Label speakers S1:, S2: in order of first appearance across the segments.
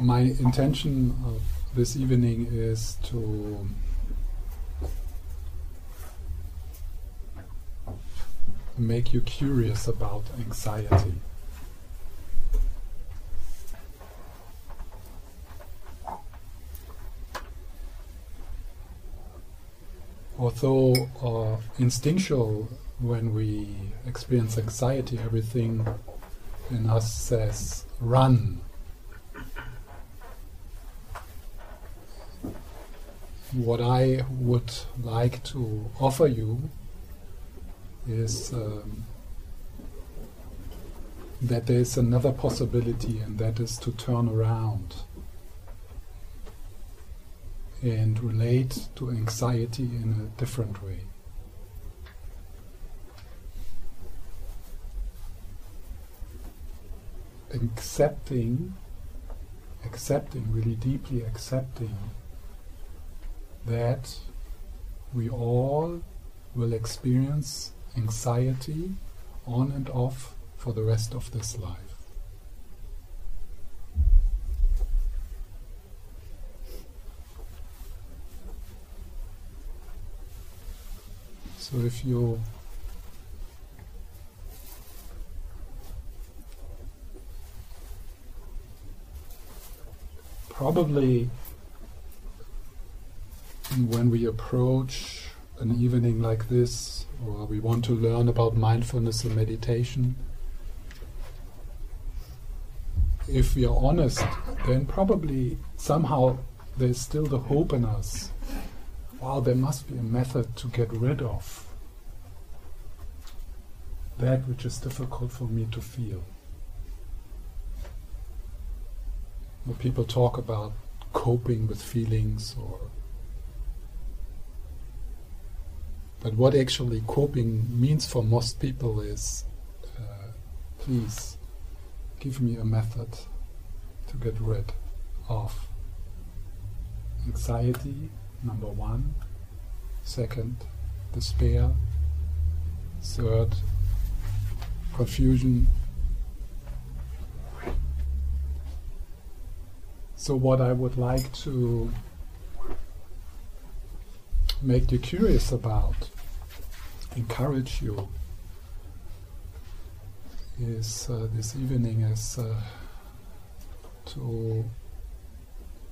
S1: my intention of this evening is to make you curious about anxiety. Although uh, instinctual, when we experience anxiety, everything in us says run. What I would like to offer you is um, that there is another possibility, and that is to turn around and relate to anxiety in a different way. Accepting, accepting, really deeply accepting that we all will experience anxiety on and off for the rest of this life. So if you probably when we approach an evening like this, or we want to learn about mindfulness and meditation, if we are honest, then probably somehow there's still the hope in us. Wow, there must be a method to get rid of that which is difficult for me to feel. When people talk about coping with feelings or But what actually coping means for most people is uh, please give me a method to get rid of anxiety, number one, second, despair, third, confusion. So, what I would like to make you curious about, encourage you, is uh, this evening is uh, to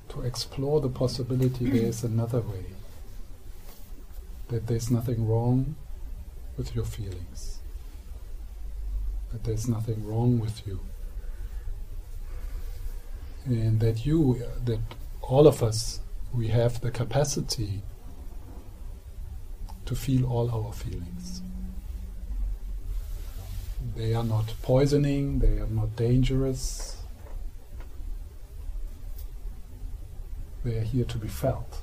S1: to explore the possibility there is another way. That there's nothing wrong with your feelings. That there's nothing wrong with you. And that you, that all of us, we have the capacity to feel all our feelings. They are not poisoning, they are not dangerous. They are here to be felt,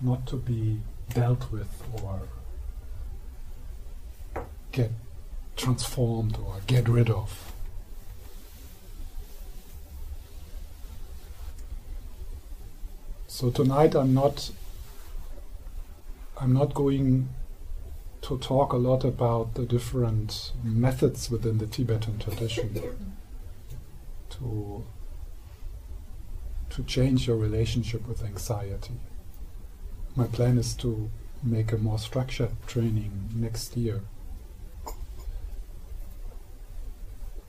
S1: not to be dealt with or get transformed or get rid of. So tonight I'm not I'm not going to talk a lot about the different methods within the Tibetan tradition to to change your relationship with anxiety. My plan is to make a more structured training next year.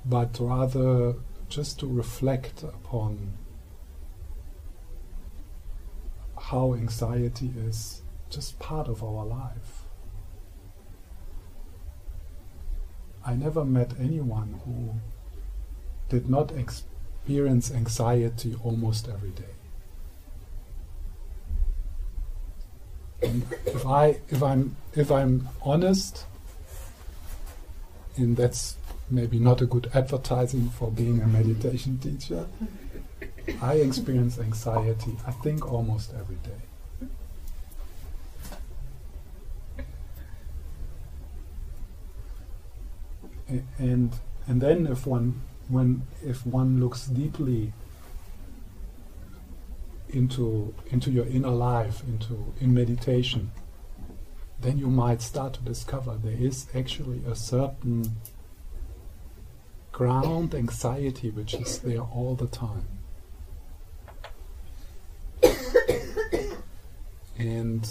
S1: But rather just to reflect upon how anxiety is just part of our life. I never met anyone who did not experience anxiety almost every day. And if I if I'm if I'm honest, and that's maybe not a good advertising for being a meditation teacher, I experience anxiety, I think almost every day. and and then if one when if one looks deeply into into your inner life into in meditation then you might start to discover there is actually a certain ground anxiety which is there all the time. And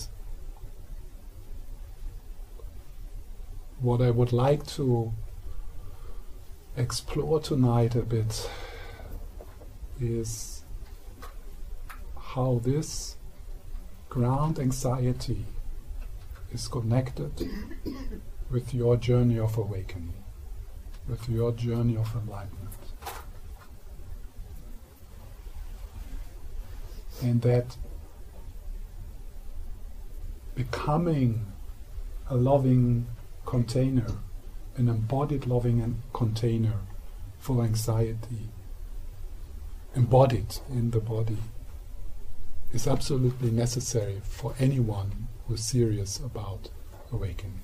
S1: what I would like to explore tonight a bit is how this ground anxiety is connected with your journey of awakening, with your journey of enlightenment. And that becoming a loving container, an embodied loving container for anxiety, embodied in the body, is absolutely necessary for anyone who's serious about awakening.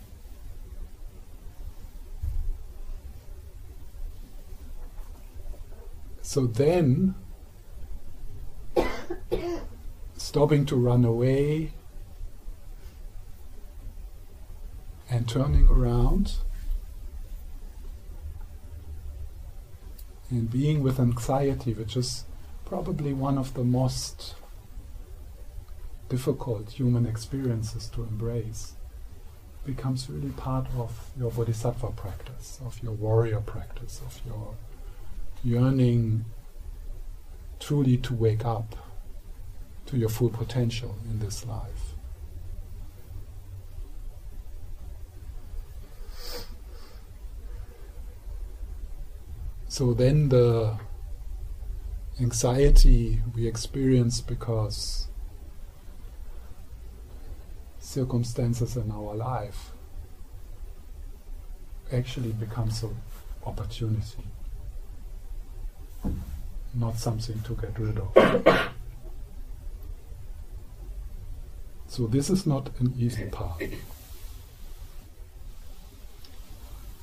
S1: So then, stopping to run away and turning around and being with anxiety, which is probably one of the most difficult human experiences to embrace, becomes really part of your bodhisattva practice, of your warrior practice, of your yearning truly to wake up to your full potential in this life. So then the anxiety we experience because circumstances in our life actually becomes an opportunity, not something to get rid of. so this is not an easy path.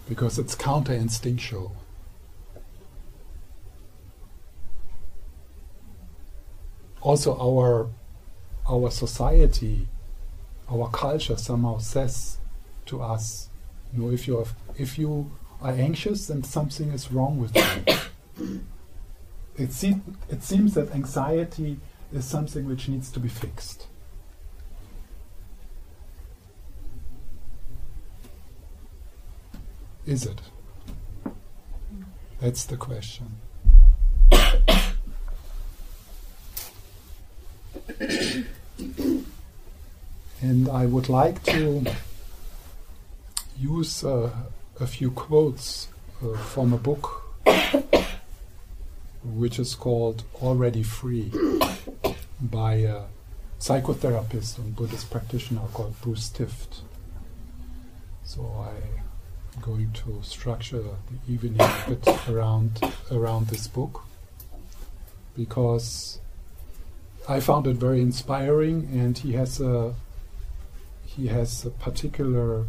S1: Because it's counter instinctual. Also our our society, our culture somehow says to us, you know, if you have, if you are anxious, then something is wrong with you. it, seem, it seems that anxiety is something which needs to be fixed. Is it? That's the question. And I would like to use uh, a few quotes uh, from a book which is called Already Free by a psychotherapist and Buddhist practitioner called Bruce Tift. So I'm going to structure the evening a bit around around this book because I found it very inspiring, and he has a he has a particular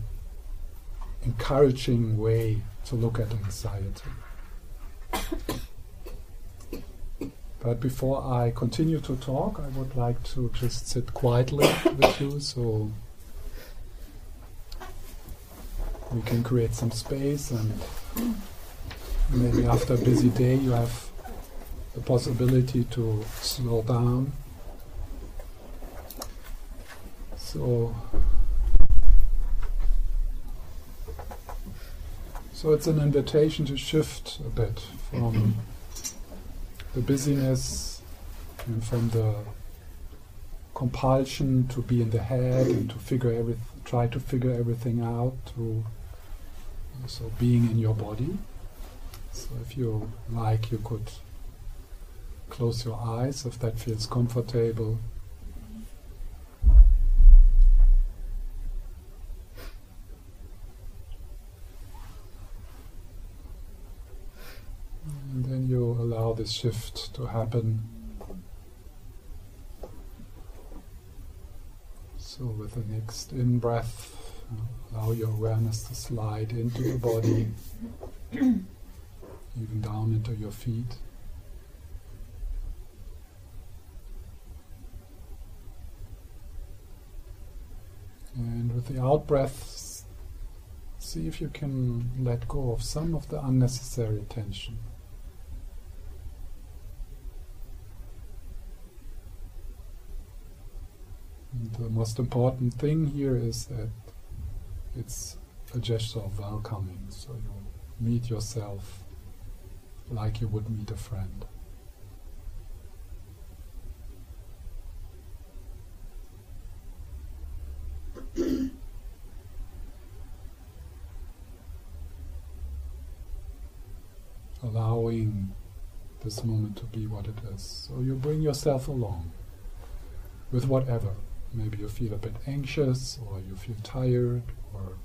S1: encouraging way to look at anxiety. But before I continue to talk, I would like to just sit quietly with you so we can create some space and maybe after a busy day you have the possibility to slow down so, so it's an invitation to shift a bit from the busyness and from the compulsion to be in the head and to figure every try to figure everything out to so being in your body. So if you like, you could close your eyes if that feels comfortable. And then you allow this shift to happen. So, with the next in breath, allow your awareness to slide into the body, even down into your feet. And with the out breath, see if you can let go of some of the unnecessary tension. The most important thing here is that it's a gesture of welcoming. So you meet yourself like you would meet a friend. Allowing this moment to be what it is. So you bring yourself along with whatever. Maybe you feel a bit anxious, or you feel tired, or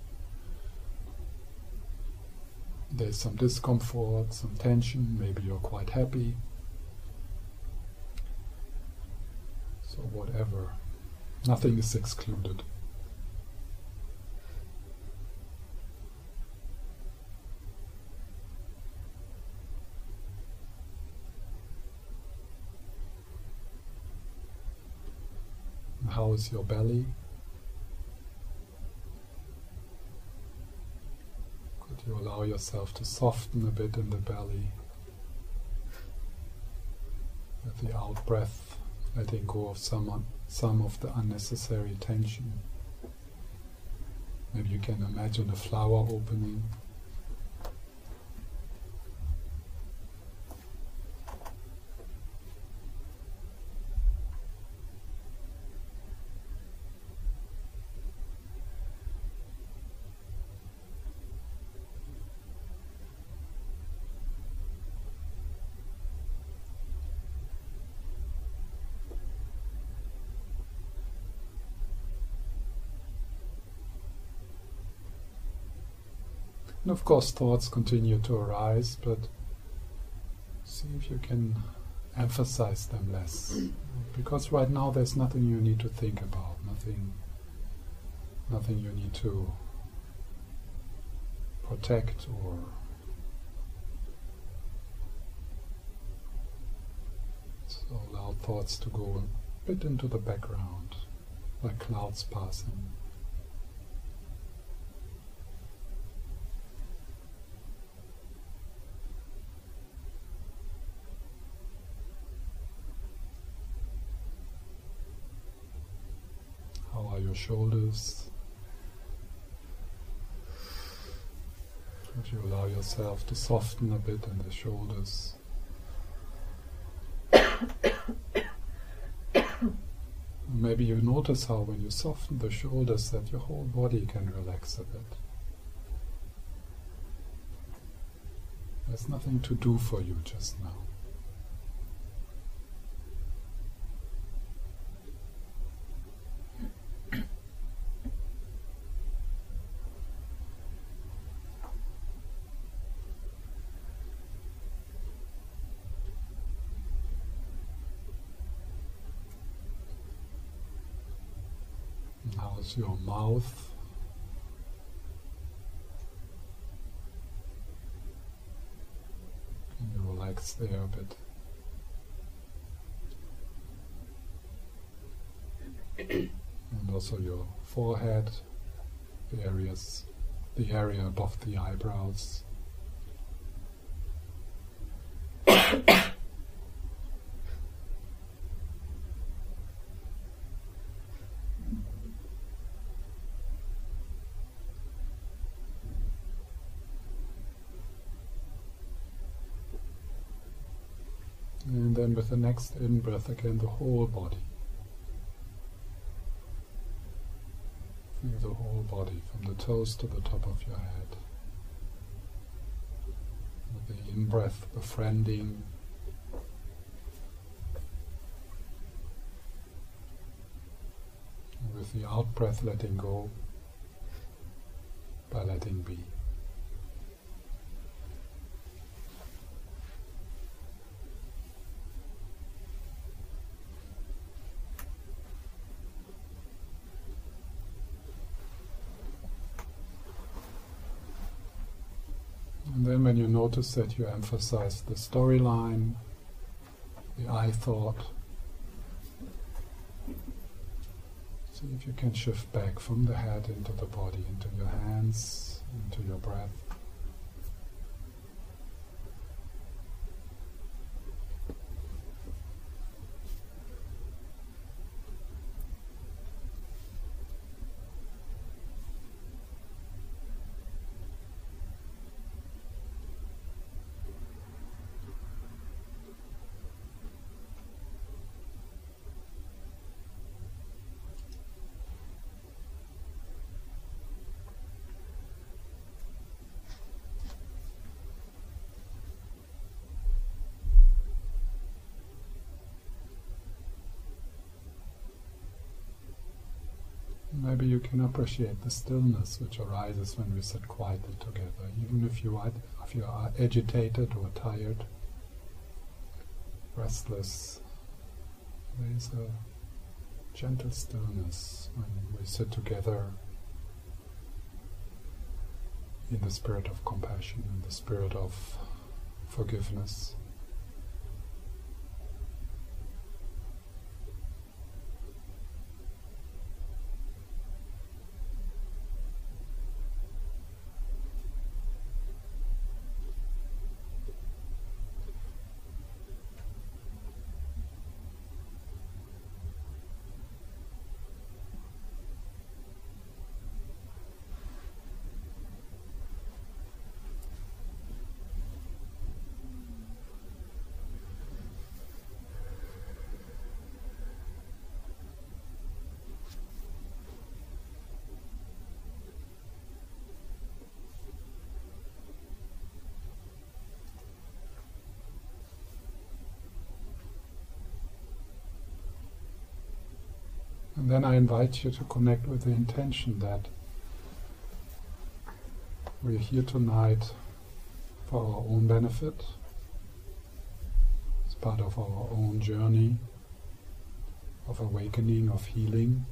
S1: there's some discomfort, some tension, maybe you're quite happy. So, whatever. Nothing is excluded. How is your belly? Could you allow yourself to soften a bit in the belly? With the out breath, letting go of some, some of the unnecessary tension. Maybe you can imagine a flower opening. And of course, thoughts continue to arise, but see if you can emphasize them less. Because right now there's nothing you need to think about, nothing, nothing you need to protect or so allow thoughts to go a bit into the background, like clouds passing. your shoulders. Would you allow yourself to soften a bit in the shoulders? Maybe you notice how when you soften the shoulders that your whole body can relax a bit. There's nothing to do for you just now. How's your mouth? Can you relax there a bit? and also your forehead, the areas, the area above the eyebrows. And then with the next in breath again, the whole body. Feel the whole body from the toes to the top of your head. With the in breath befriending. With the out breath letting go by letting be. And then when you notice that you emphasize the storyline, the I thought, see if you can shift back from the head into the body, into your hands, into your breath. maybe you can appreciate the stillness which arises when we sit quietly together, even if you are, if you are agitated or tired, restless. There is a gentle stillness when we sit together in the spirit of compassion, in the spirit of forgiveness. And then I invite you to connect with the intention that we're here tonight for our own benefit, as part of our own journey of awakening, of healing.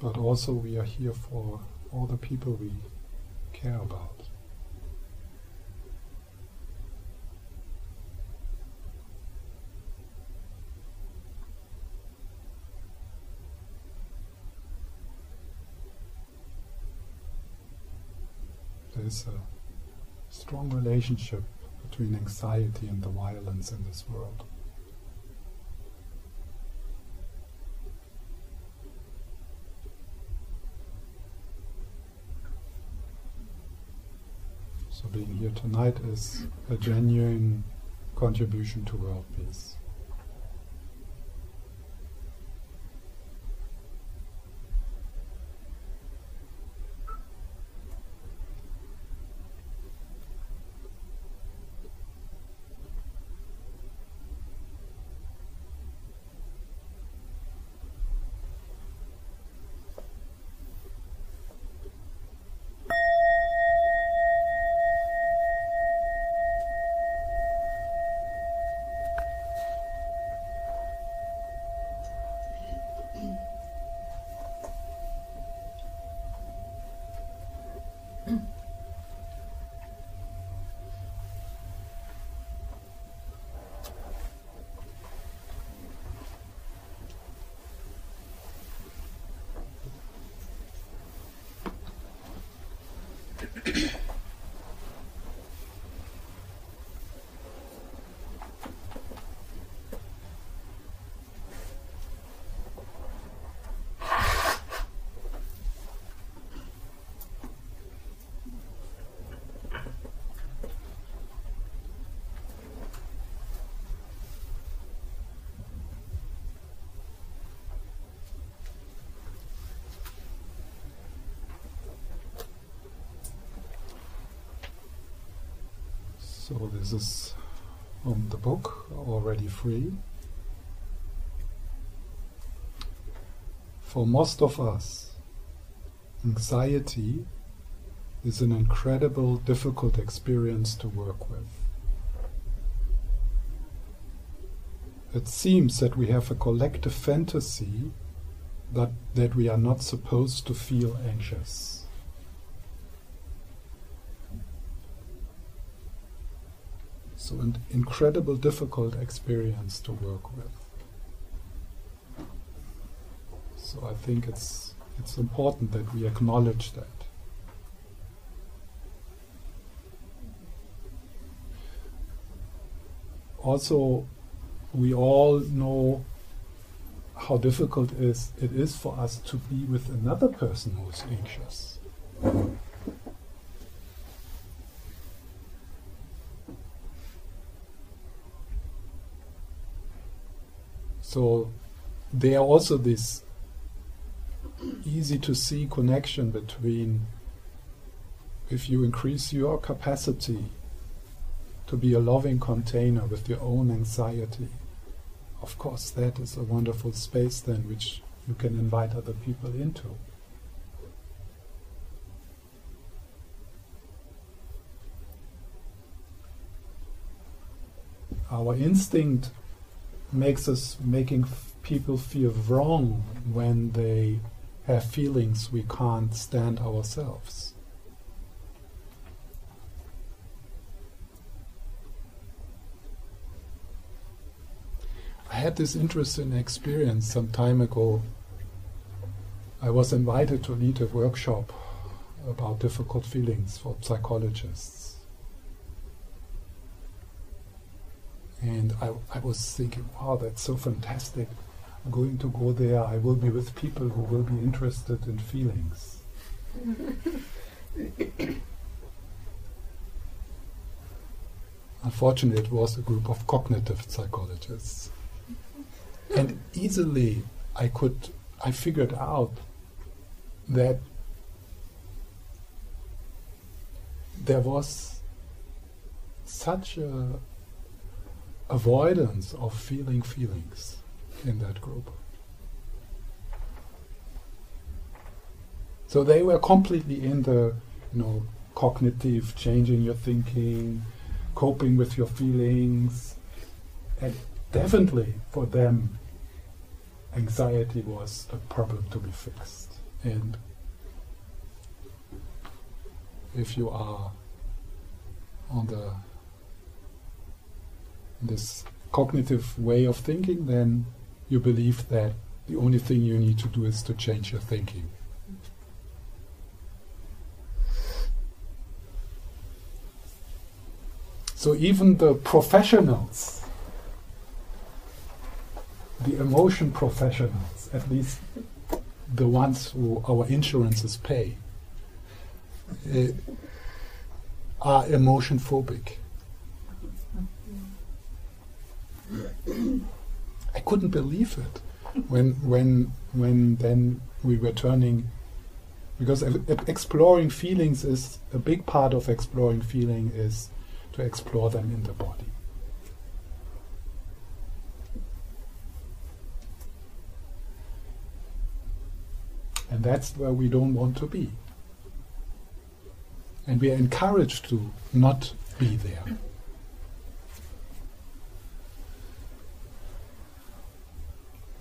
S1: But also, we are here for all the people we care about. Is a strong relationship between anxiety and the violence in this world. So, being here tonight is a genuine contribution to world peace. So this is on the book already free. For most of us, anxiety is an incredible, difficult experience to work with. It seems that we have a collective fantasy that, that we are not supposed to feel anxious. So, an incredible, difficult experience to work with. So, I think it's it's important that we acknowledge that. Also, we all know how difficult it is, it is for us to be with another person who's anxious. So there also this easy to see connection between if you increase your capacity to be a loving container with your own anxiety, of course, that is a wonderful space then which you can invite other people into. Our instinct makes us making f- people feel wrong when they have feelings we can't stand ourselves. I had this interesting experience some time ago. I was invited to lead a workshop about difficult feelings for psychologists. And I, I was thinking, wow, that's so fantastic. I'm going to go there. I will be with people who will be interested in feelings. Unfortunately, it was a group of cognitive psychologists and easily I could I figured out that there was such a avoidance of feeling feelings in that group. So they were completely in the, you know, cognitive, changing your thinking, coping with your feelings, and definitely for them, anxiety was a problem to be fixed. And if you are on the this cognitive way of thinking, then you believe that the only thing you need to do is to change your thinking. So even the professionals the emotion professionals, at least the ones who our insurances pay, uh, are emotion phobic. I couldn't believe it when when when then we were turning because exploring feelings is a big part of exploring feeling is to explore them in the body. And that's where we don't want to be. And we are encouraged to not be there.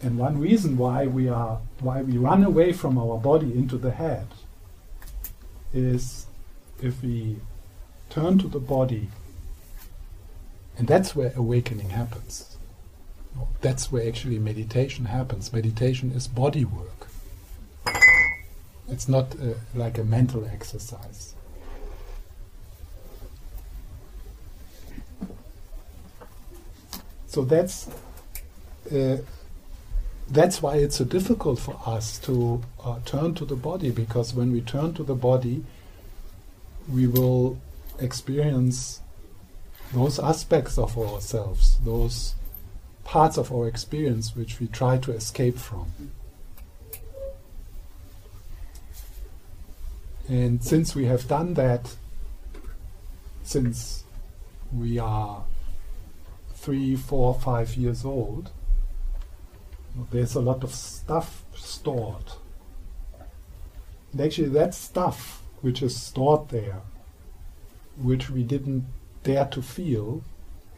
S1: And one reason why we are why we run away from our body into the head is if we turn to the body and that's where awakening happens. That's where actually meditation happens. Meditation is body work. It's not uh, like a mental exercise. So that's uh, that's why it's so difficult for us to uh, turn to the body because when we turn to the body, we will experience those aspects of ourselves, those parts of our experience which we try to escape from. And since we have done that, since we are three, four, five years old, there's a lot of stuff stored. And actually, that stuff which is stored there, which we didn't dare to feel,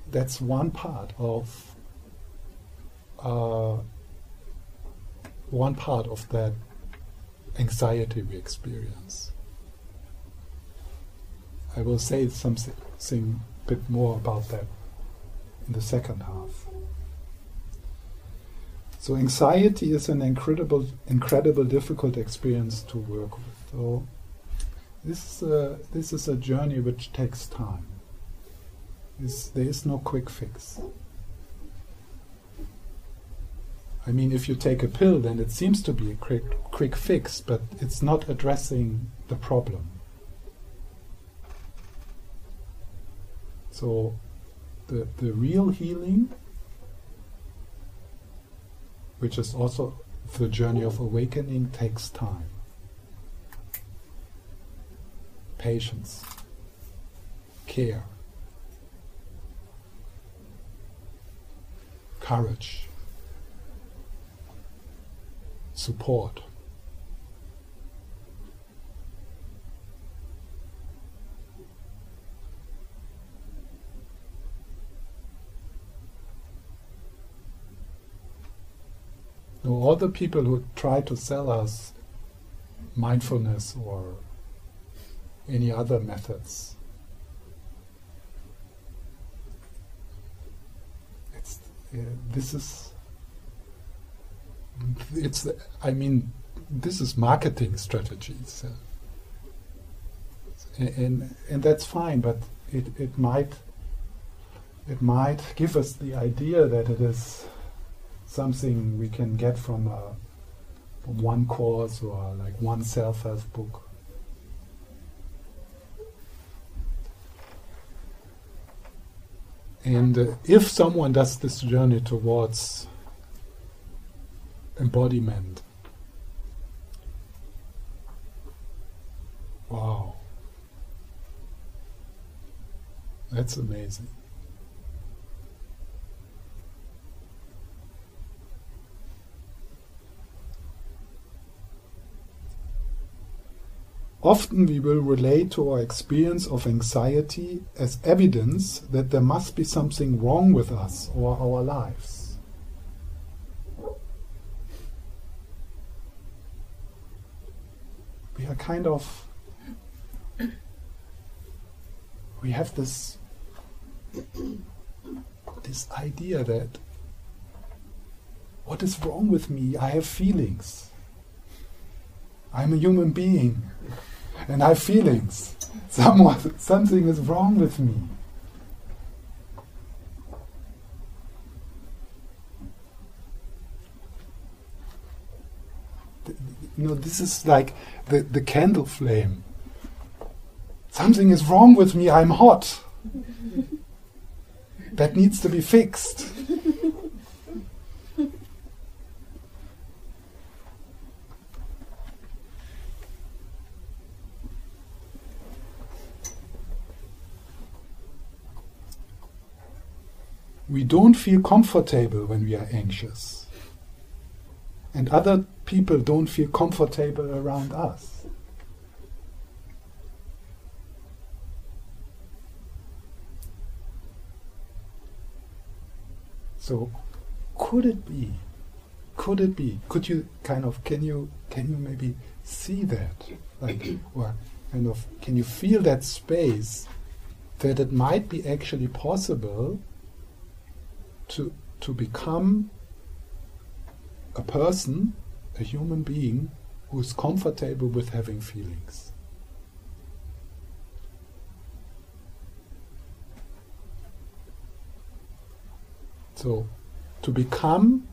S1: that's one part of uh, one part of that anxiety we experience. I will say something a bit more about that in the second half. So anxiety is an incredible, incredible, difficult experience to work with. So this is a, this is a journey which takes time. This, there is no quick fix. I mean, if you take a pill, then it seems to be a quick, quick fix, but it's not addressing the problem. So the, the real healing, which is also the journey of awakening takes time. Patience, care, courage, support. All the people who try to sell us mindfulness or any other methods. It's, uh, this is, it's, I mean, this is marketing strategies. Uh, and, and that's fine, but it, it might it might give us the idea that it is something we can get from, a, from one course or like one self-help book. And uh, if someone does this journey towards embodiment, wow, that's amazing. Often we will relate to our experience of anxiety as evidence that there must be something wrong with us or our lives. We are kind of, we have this, this idea that what is wrong with me? I have feelings. I'm a human being and I have feelings. Someone, something is wrong with me. You know, this is like the, the candle flame. Something is wrong with me, I'm hot. that needs to be fixed. We don't feel comfortable when we are anxious. And other people don't feel comfortable around us. So, could it be? Could it be? Could you kind of can you can you maybe see that, like, or kind of can you feel that space that it might be actually possible to, to become a person, a human being, who is comfortable with having feelings. So, to become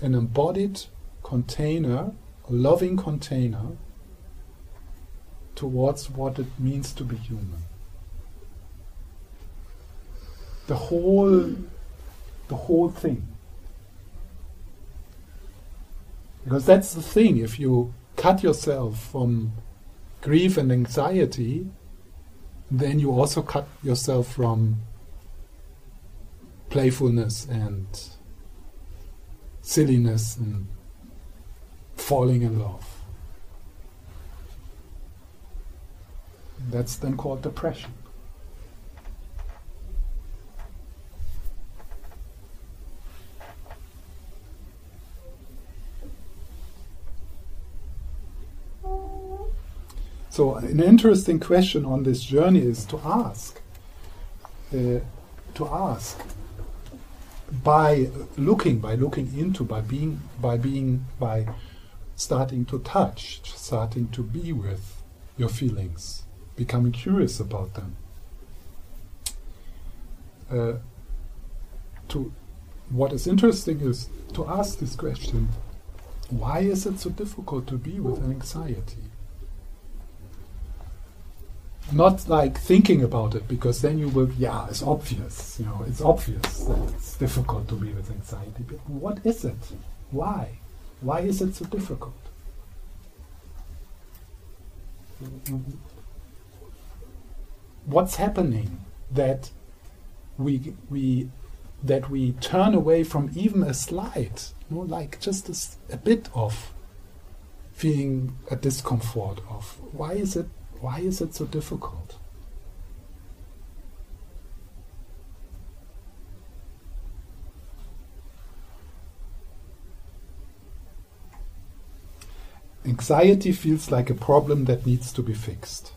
S1: an embodied container, a loving container, towards what it means to be human. The whole the whole thing. Because that's the thing, if you cut yourself from grief and anxiety, then you also cut yourself from playfulness and silliness and falling in love. That's then called depression. So, an interesting question on this journey is to ask, uh, to ask by looking, by looking into, by being, by being, by starting to touch, starting to be with your feelings, becoming curious about them. Uh, to what is interesting is to ask this question: Why is it so difficult to be with anxiety? Not like thinking about it because then you will yeah it's obvious you know it's obvious that it's difficult to be with anxiety but what is it? Why? Why is it so difficult? What's happening that we we that we turn away from even a slight you know, like just a, a bit of feeling a discomfort of? Why is it why is it so difficult? Anxiety feels like a problem that needs to be fixed.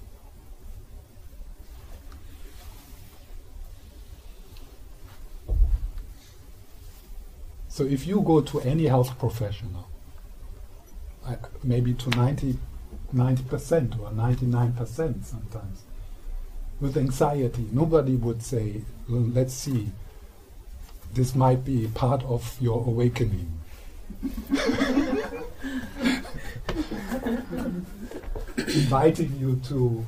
S1: So if you go to any health professional, maybe to 90, 90% or 99% sometimes, with anxiety, nobody would say, well, let's see, this might be part of your awakening. Inviting you to,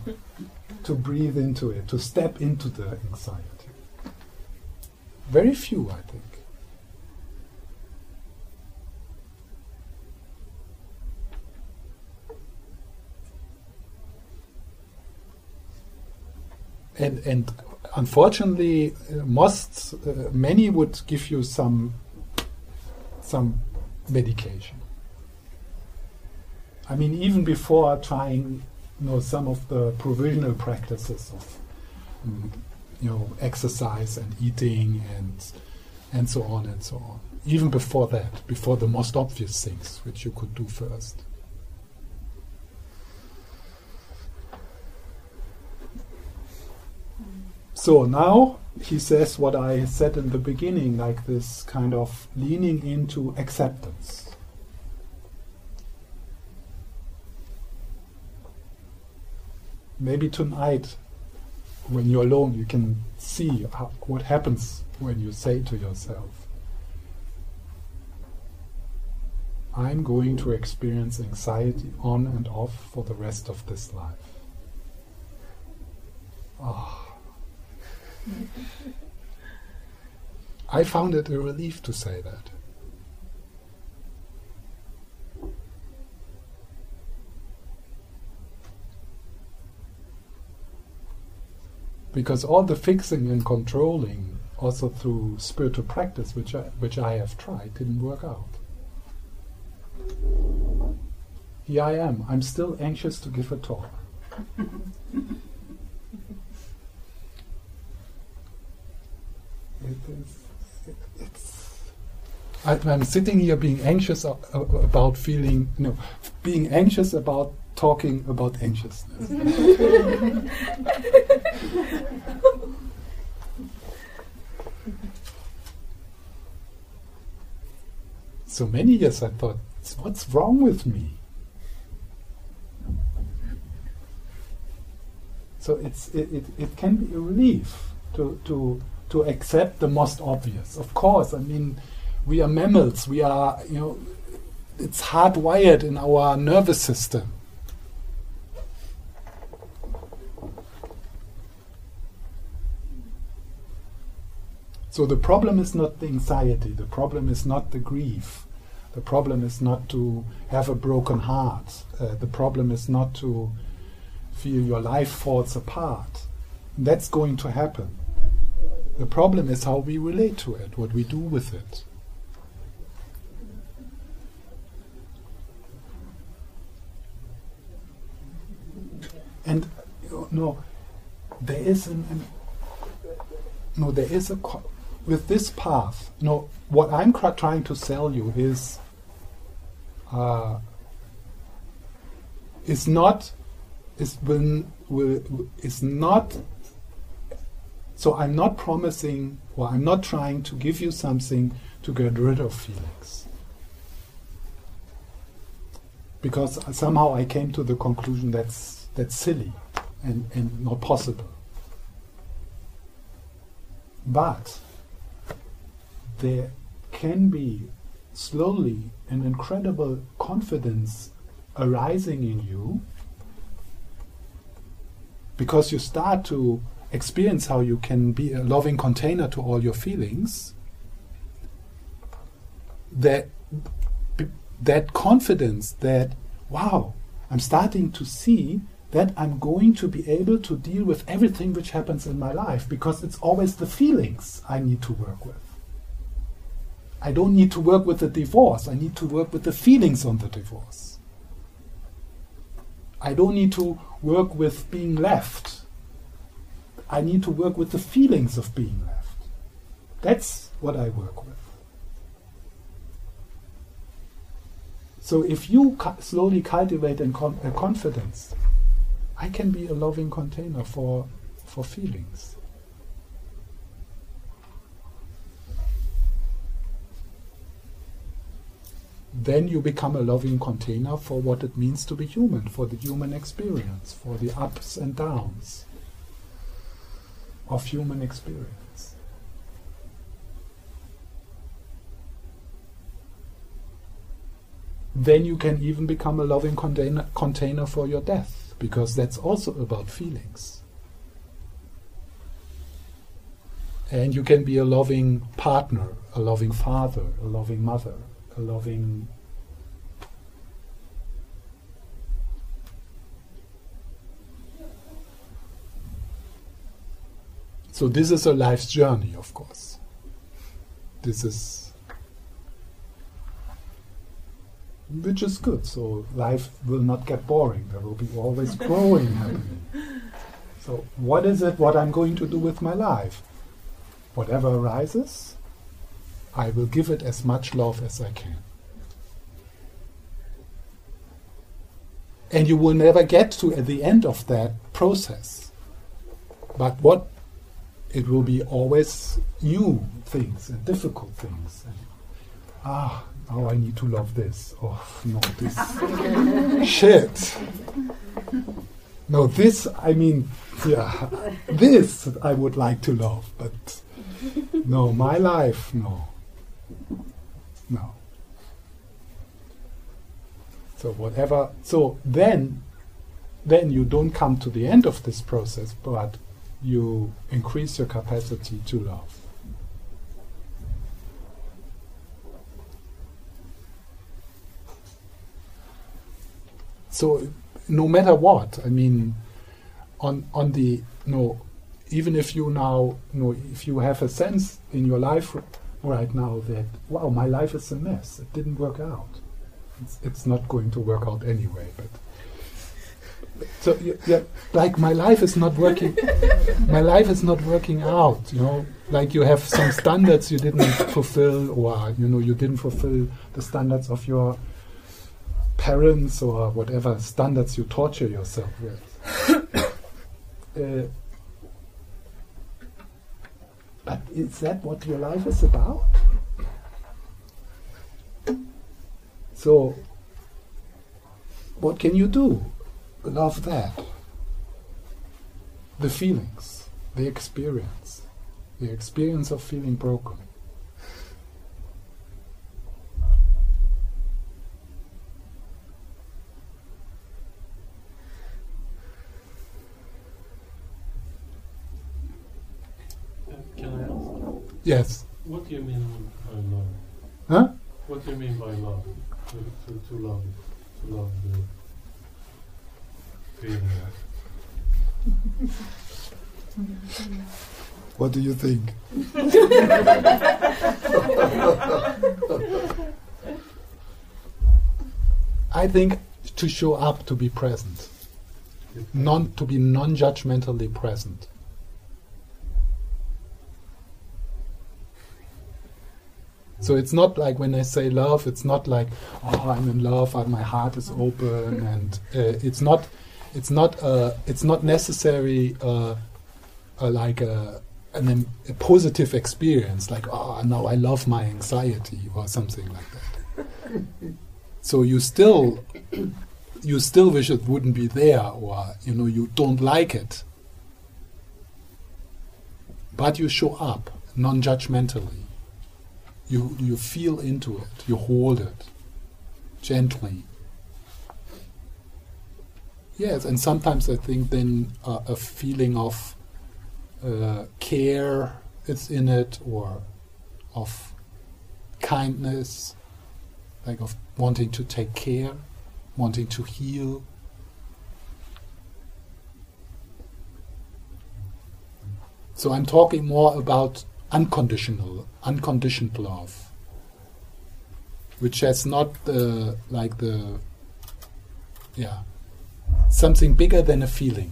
S1: to breathe into it, to step into the anxiety. Very few, I think. And and unfortunately, uh, most uh, many would give you some some medication. I mean, even before trying, you know, some of the provisional practices of, um, you know, exercise and eating and and so on and so on. Even before that, before the most obvious things which you could do first. So now he says what I said in the beginning, like this kind of leaning into acceptance. Maybe tonight, when you're alone, you can see how, what happens when you say to yourself, I'm going to experience anxiety on and off for the rest of this life. Oh. I found it a relief to say that. Because all the fixing and controlling, also through spiritual practice, which I, which I have tried, didn't work out. Here I am. I'm still anxious to give a talk. It is, it's, I, am sitting here being anxious about feeling, you know, being anxious about talking about anxiousness. so many years I thought, what's wrong with me? So it's, it, it, it can be a relief to, to to accept the most obvious. Of course, I mean, we are mammals. We are, you know, it's hardwired in our nervous system. So the problem is not the anxiety, the problem is not the grief, the problem is not to have a broken heart, uh, the problem is not to feel your life falls apart. That's going to happen. The problem is how we relate to it, what we do with it. And know, there is an, an no, there is a with this path. No, what I'm trying to sell you is uh, is not is when will is not so I'm not promising or I'm not trying to give you something to get rid of feelings. Because somehow I came to the conclusion that's that's silly and, and not possible. But there can be slowly an incredible confidence arising in you because you start to experience how you can be a loving container to all your feelings, that that confidence that wow, I'm starting to see that I'm going to be able to deal with everything which happens in my life because it's always the feelings I need to work with. I don't need to work with the divorce, I need to work with the feelings on the divorce. I don't need to work with being left. I need to work with the feelings of being left. That's what I work with. So if you cu- slowly cultivate a confidence, I can be a loving container for, for feelings. Then you become a loving container for what it means to be human, for the human experience, for the ups and downs of human experience. then you can even become a loving container, container for your death, because that's also about feelings. And you can be a loving partner, a loving father, a loving mother, a loving So this is a life's journey, of course. This is which is good. So life will not get boring. There will be always growing happening. So what is it? What I'm going to do with my life? Whatever arises, I will give it as much love as I can. And you will never get to at the end of that process. But what it will be always new things and difficult things. And, ah, now I need to love this. Oh, no, this. Shit. No, this, I mean, yeah, this I would like to love, but no, my life, no. No. So whatever, so then, then you don't come to the end of this process, but you increase your capacity to love. So no matter what, I mean, on on the you no, know, even if you now you know, if you have a sense in your life right now that wow, my life is a mess. It didn't work out. It's, it's not going to work out anyway. But so yeah, like my life is not working. my life is not working out. You know, like you have some standards you didn't fulfill, or you know, you didn't fulfill the standards of your parents or whatever standards you torture yourself with. uh, but is that what your life is about? So, what can you do? Love that. The feelings, the experience, the experience of feeling broken. Yes.
S2: What do you mean by love?
S1: Huh?
S2: What do you mean by love? To, to, to love, to love the.
S1: What do you think? I think to show up to be present, non to be non-judgmentally present. So it's not like when I say love, it's not like oh I'm in love, and my heart is open, and uh, it's not, it's not, uh, it's not necessary uh, like a, an, a positive experience, like oh now I love my anxiety or something like that. so you still, you still wish it wouldn't be there, or you know you don't like it, but you show up non-judgmentally you, you feel into it, you hold it gently. Yes, and sometimes I think then uh, a feeling of uh, care is in it, or of kindness, like of wanting to take care, wanting to heal. So I'm talking more about unconditional, unconditioned love, which has not the like the yeah something bigger than a feeling.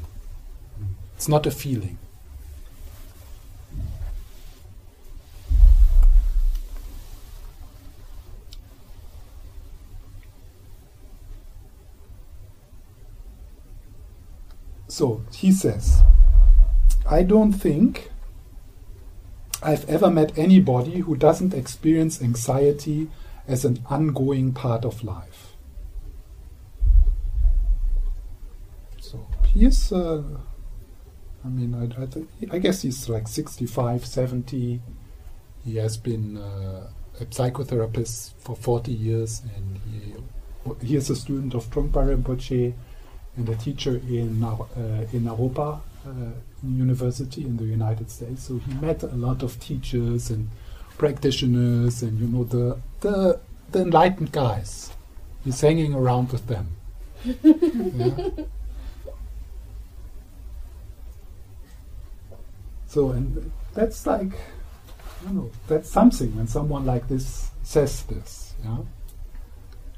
S1: It's not a feeling. So he says, I don't think I've ever met anybody who doesn't experience anxiety as an ongoing part of life. So he's, uh, I mean, I, I, th- I, guess he's like 65, 70. He has been uh, a psychotherapist for 40 years and he, he is a student of Trungpa Rinpoche and a teacher in uh, in Naropa uh, University in the United States. So he met a lot of teachers and practitioners, and you know the the the enlightened guys. He's hanging around with them. yeah. So and that's like, you know, that's something when someone like this says this. Yeah.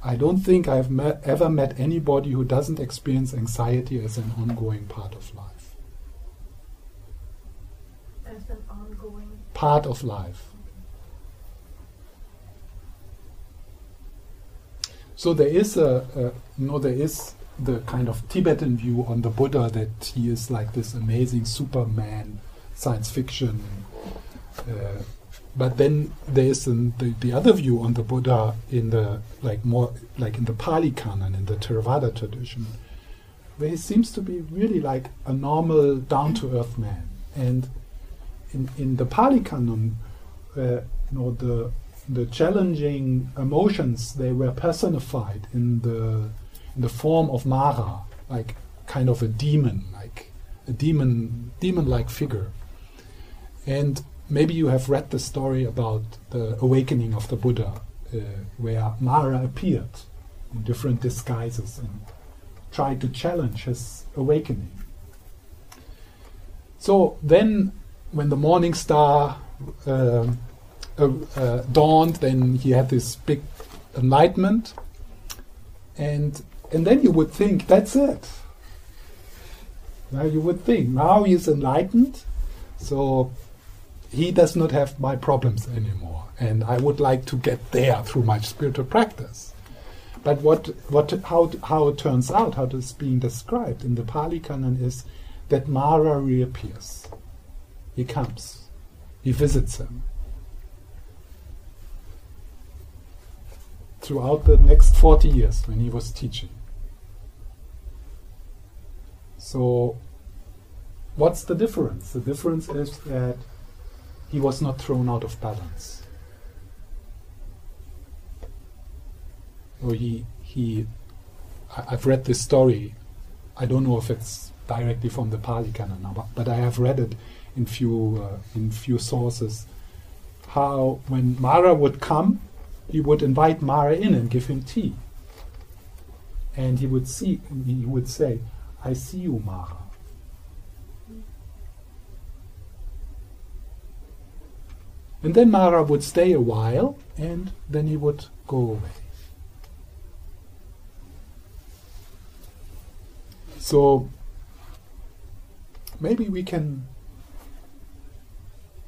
S1: I don't think I've met, ever met anybody who doesn't experience anxiety as an ongoing part of life.
S3: As an ongoing
S1: part of life. So there is a, a you know, there is the kind of Tibetan view on the Buddha that he is like this amazing Superman, science fiction. Uh, but then there is the, the other view on the Buddha in the like more like in the Pali Canon in the Theravada tradition, where he seems to be really like a normal, down to earth man. And in in the Pali Canon, uh, you know the the challenging emotions they were personified in the in the form of Mara, like kind of a demon, like a demon demon like figure. And maybe you have read the story about the awakening of the Buddha, uh, where Mara appeared in different disguises and tried to challenge his awakening. So then, when the morning star uh, uh, uh, dawned, then he had this big enlightenment, and and then you would think that's it. Now you would think now he's enlightened, so he does not have my problems anymore, and I would like to get there through my spiritual practice. But what, what, how, how it turns out, how it is being described in the Pali Canon is that Mara reappears. He comes, he visits him. Throughout the next 40 years when he was teaching. So, what's the difference? The difference is that he was not thrown out of balance. Or he, he, I, have read this story. I don't know if it's directly from the Pali Canon, but, but I have read it in few uh, in few sources. How when Mara would come, he would invite Mara in and give him tea, and he would see he would say, "I see you, Mara." And then Mara would stay a while and then he would go away. So maybe we can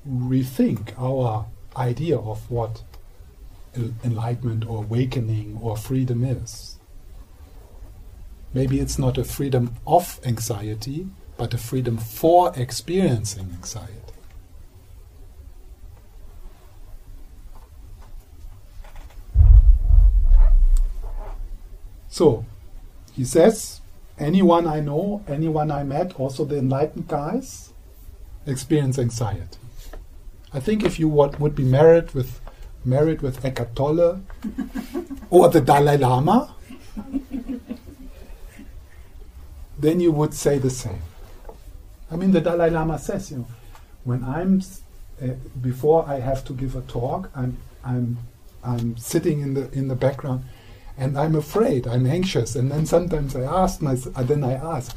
S1: rethink our idea of what enlightenment or awakening or freedom is. Maybe it's not a freedom of anxiety, but a freedom for experiencing anxiety. So, he says, anyone I know, anyone I met, also the enlightened guys, experience anxiety. I think if you would, would be married with married with Eckhart Tolle or the Dalai Lama, then you would say the same. I mean, the Dalai Lama says, you know, when I'm uh, before I have to give a talk, I'm I'm I'm sitting in the in the background and I'm afraid, I'm anxious, and then sometimes I ask myself, uh, then I ask,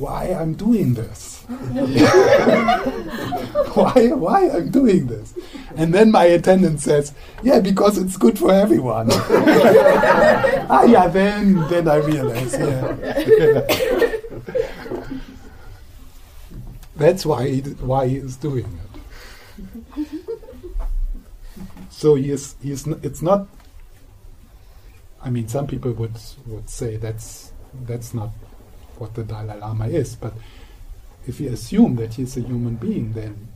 S1: why I'm doing this? why why I'm doing this? And then my attendant says, "Yeah, because it's good for everyone." ah, yeah. Then, then I realize, yeah. That's why he, why he is doing it. so he is, he is. It's not. I mean, some people would would say that's that's not what the Dalai Lama is, but if we assume that he's a human being, then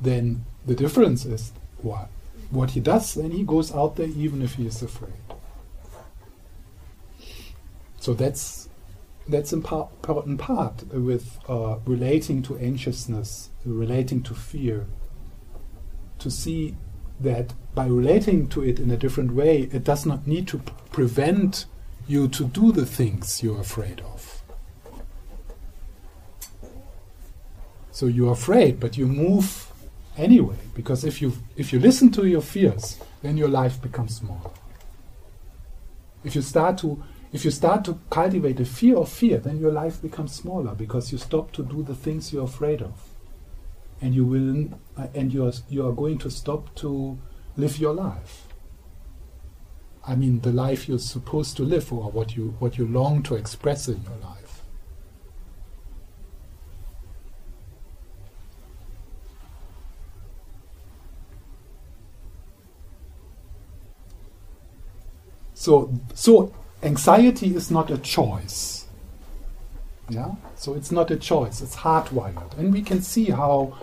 S1: then the difference is what what he does. Then he goes out there even if he is afraid. So that's that's important part with uh, relating to anxiousness, relating to fear. To see that by relating to it in a different way, it does not need to prevent you to do the things you're afraid of. So you're afraid, but you move anyway, because if you if you listen to your fears, then your life becomes smaller. If you start to if you start to cultivate a fear of fear, then your life becomes smaller because you stop to do the things you're afraid of, and you will uh, and you are you are going to stop to live your life. I mean, the life you're supposed to live, or what you what you long to express in your life. So, so anxiety is not a choice. Yeah. So it's not a choice. It's hardwired, and we can see how,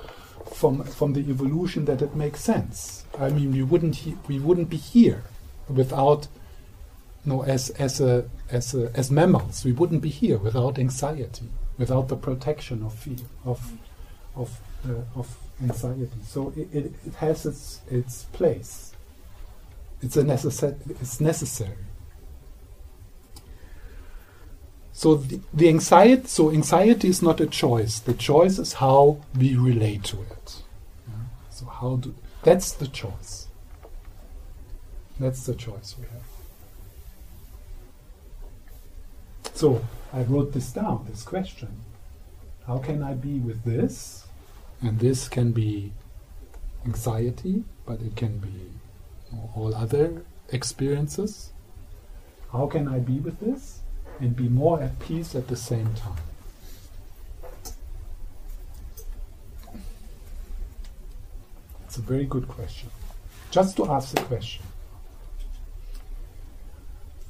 S1: from from the evolution, that it makes sense. I mean, we wouldn't he- we wouldn't be here without, you know, as as a as a, as mammals, we wouldn't be here without anxiety, without the protection of fear of of uh, of anxiety. So it, it, it has its its place. It's a necessary. It's necessary. So the, the anxiety. So anxiety is not a choice. The choice is how we relate to it. Yeah? So how do? That's the choice. That's the choice we have. So I wrote this down. This question: How can I be with this? And this can be anxiety, but it can be all other experiences. How can I be with this and be more at peace at the same time? It's a very good question. Just to ask the question,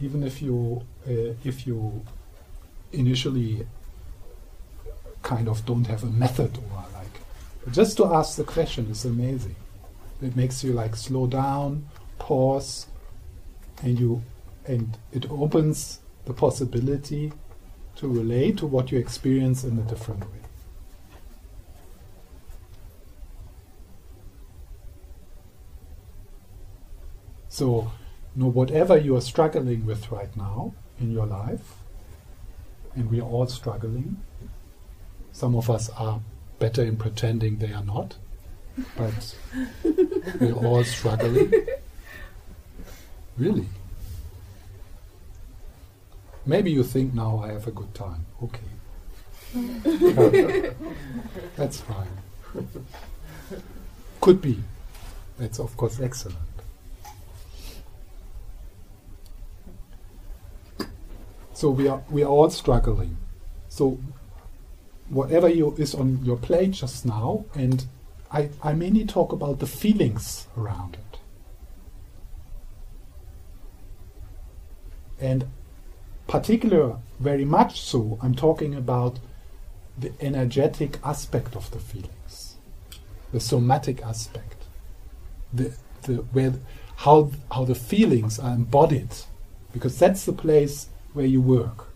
S1: even if you uh, if you initially kind of don't have a method or like, just to ask the question is amazing. It makes you like slow down, pause, and you and it opens the possibility to relate to what you experience in a different way. So, you know, whatever you are struggling with right now in your life, and we are all struggling. Some of us are better in pretending they are not, but we're all struggling. Really? Maybe you think now I have a good time. Okay. That's fine. Could be. That's of course excellent. So we are we are all struggling. So whatever you is on your plate just now, and I, I mainly talk about the feelings around it. And particular, very much so, I'm talking about the energetic aspect of the feelings, the somatic aspect, the, the where how how the feelings are embodied, because that's the place where you work.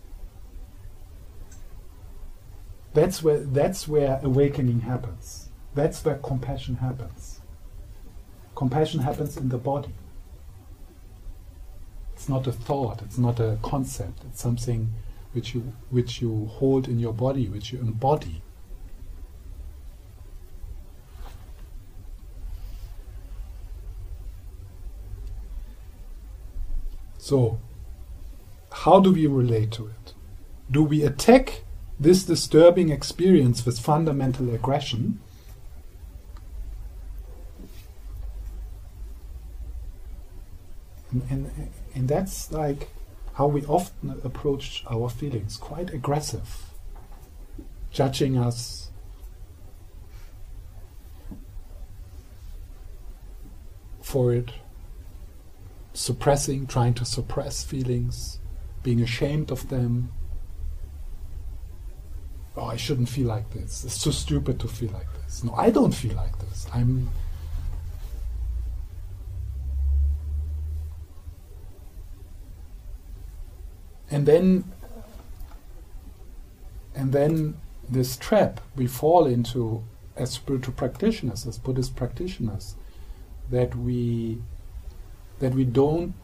S1: That's where that's where awakening happens. That's where compassion happens. Compassion happens in the body. It's not a thought, it's not a concept, it's something which you, which you hold in your body, which you embody. So, how do we relate to it? Do we attack this disturbing experience with fundamental aggression? And, and, and that's like how we often approach our feelings quite aggressive, judging us. For it, suppressing, trying to suppress feelings, being ashamed of them. Oh, I shouldn't feel like this. It's too stupid to feel like this. No, I don't feel like this. I'm and then and then this trap we fall into as spiritual practitioners as buddhist practitioners that we that we don't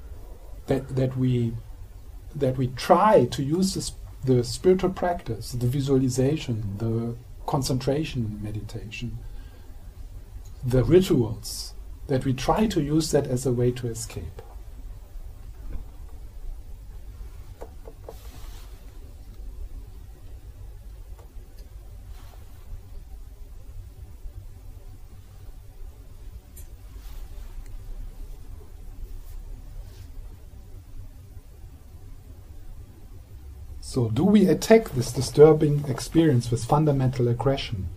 S1: that that we that we try to use this, the spiritual practice the visualization the concentration meditation the rituals that we try to use that as a way to escape So, do we attack this disturbing experience with fundamental aggression,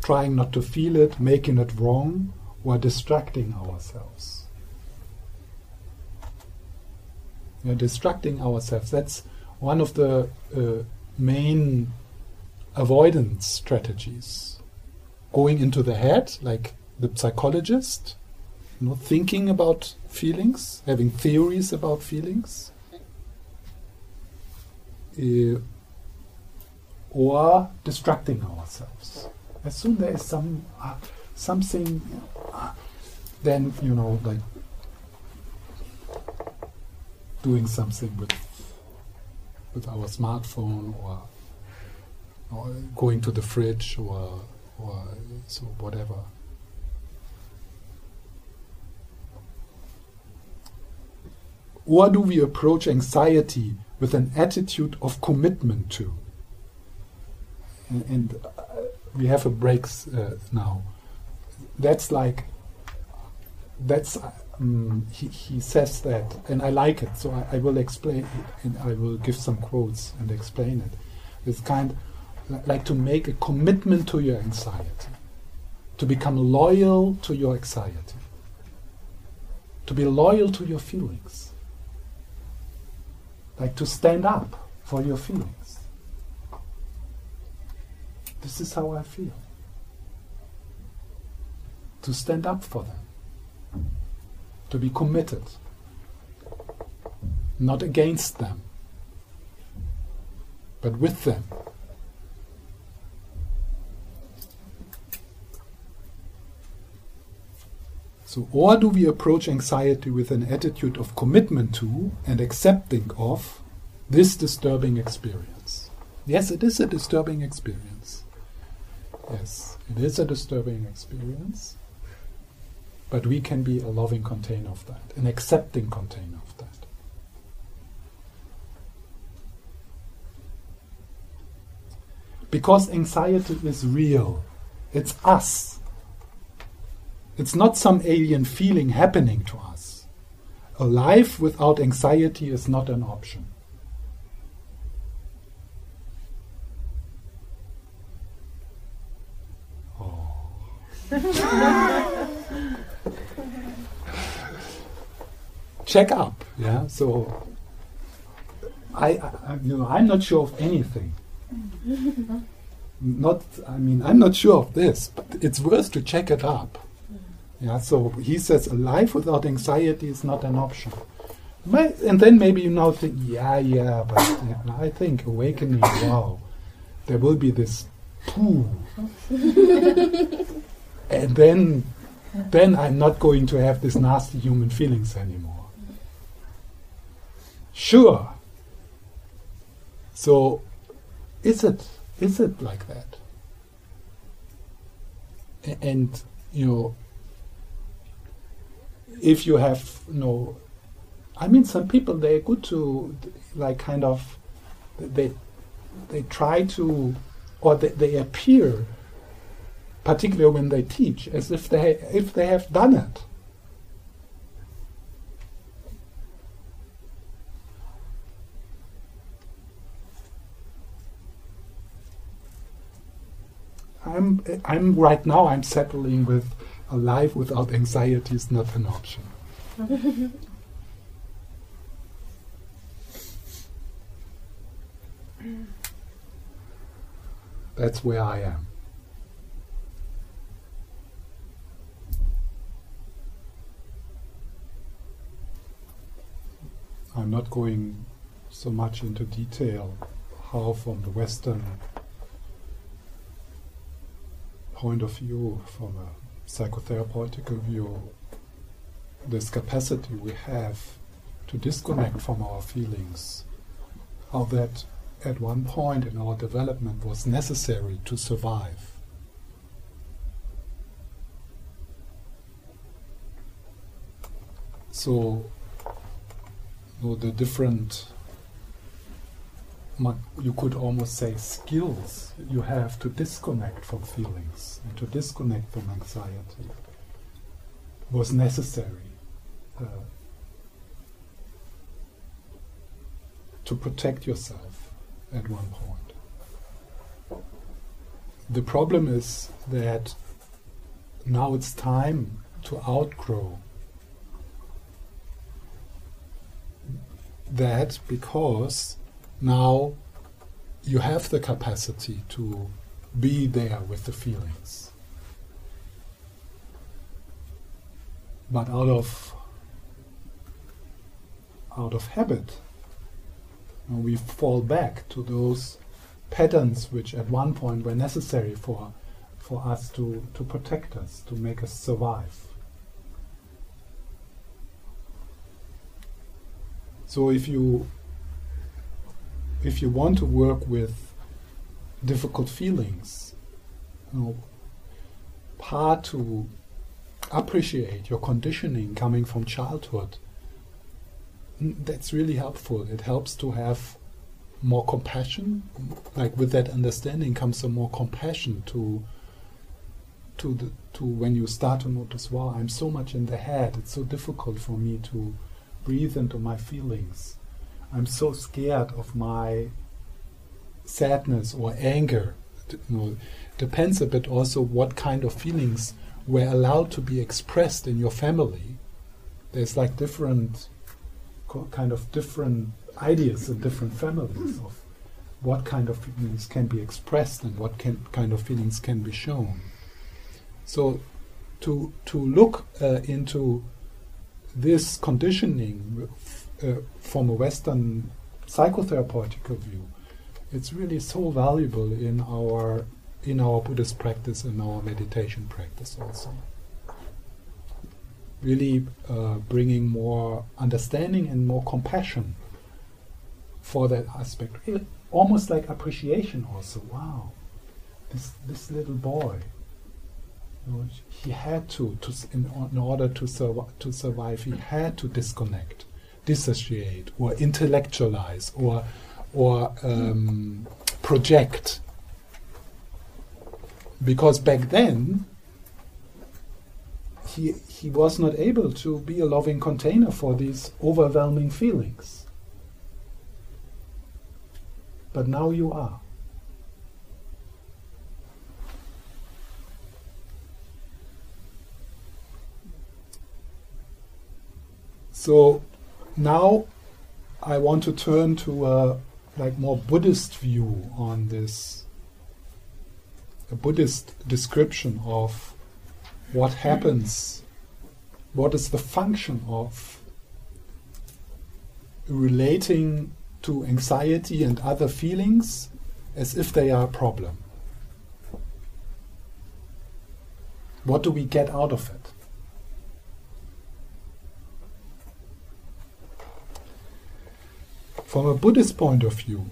S1: trying not to feel it, making it wrong, or distracting ourselves? Yeah, distracting ourselves. That's one of the uh, main avoidance strategies. Going into the head, like the psychologist, you know, thinking about feelings, having theories about feelings uh, or distracting ourselves. As soon as there is some uh, something, uh, then you know, like doing something with with our smartphone or, or going to the fridge or or so whatever. Or do we approach anxiety with an attitude of commitment to. And, and uh, we have a break uh, now. That's like, that's, um, he, he says that, and I like it, so I, I will explain it, and I will give some quotes and explain it. It's kind like to make a commitment to your anxiety, to become loyal to your anxiety, to be loyal to your feelings like to stand up for your feelings. This is how I feel. To stand up for them. To be committed. Not against them, but with them. So, or do we approach anxiety with an attitude of commitment to and accepting of this disturbing experience? Yes, it is a disturbing experience. Yes, it is a disturbing experience. But we can be a loving container of that, an accepting container of that. Because anxiety is real, it's us it's not some alien feeling happening to us. A life without anxiety is not an option. Oh. Check up, yeah. So, I, I, you know, I'm not sure of anything. not, I mean, I'm not sure of this, but it's worth to check it up. Yeah, so he says a life without anxiety is not an option. And then maybe you now think, yeah, yeah, but yeah, I think awakening, wow, there will be this poo. and then, then I'm not going to have these nasty human feelings anymore. Sure. So, is it is it like that? And you know, if you have you no, know, I mean, some people they're good to like kind of they they try to or they, they appear particularly when they teach as if they if they have done it. I'm I'm right now I'm settling with a life without anxiety is not an option. That's where I am. I'm not going so much into detail how, from the Western point of view, from a psychotherapeutical view, this capacity we have to disconnect from our feelings, how that at one point in our development was necessary to survive. So, you know, the different, you could almost say, skills you have to disconnect from feelings and to disconnect from anxiety was necessary uh, to protect yourself at one point. The problem is that now it's time to outgrow that because now you have the capacity to be there with the feelings. But out of out of habit, we fall back to those patterns which at one point were necessary for, for us to, to protect us, to make us survive. So if you if you want to work with difficult feelings, you know, part to appreciate your conditioning coming from childhood that's really helpful. It helps to have more compassion. Like with that understanding comes some more compassion to to the, to when you start to notice, wow, I'm so much in the head. It's so difficult for me to breathe into my feelings. I'm so scared of my sadness or anger. Depends a bit also what kind of feelings were allowed to be expressed in your family. There's like different kind of different ideas in different families of what kind of feelings can be expressed and what can, kind of feelings can be shown. So, to to look uh, into this conditioning uh, from a Western psychotherapeutical view, it's really so valuable in our in our Buddhist practice and our meditation practice also really uh, bringing more understanding and more compassion for that aspect. Almost like appreciation also. Wow, this this little boy. He had to, to in, in order to, survive, to survive, he had to disconnect, dissociate, or intellectualize, or or um, project. Because back then, he, he was not able to be a loving container for these overwhelming feelings. But now you are. So now I want to turn to a like more Buddhist view on this, a Buddhist description of what happens, what is the function of relating to anxiety and other feelings as if they are a problem. What do we get out of it? From a Buddhist point of view,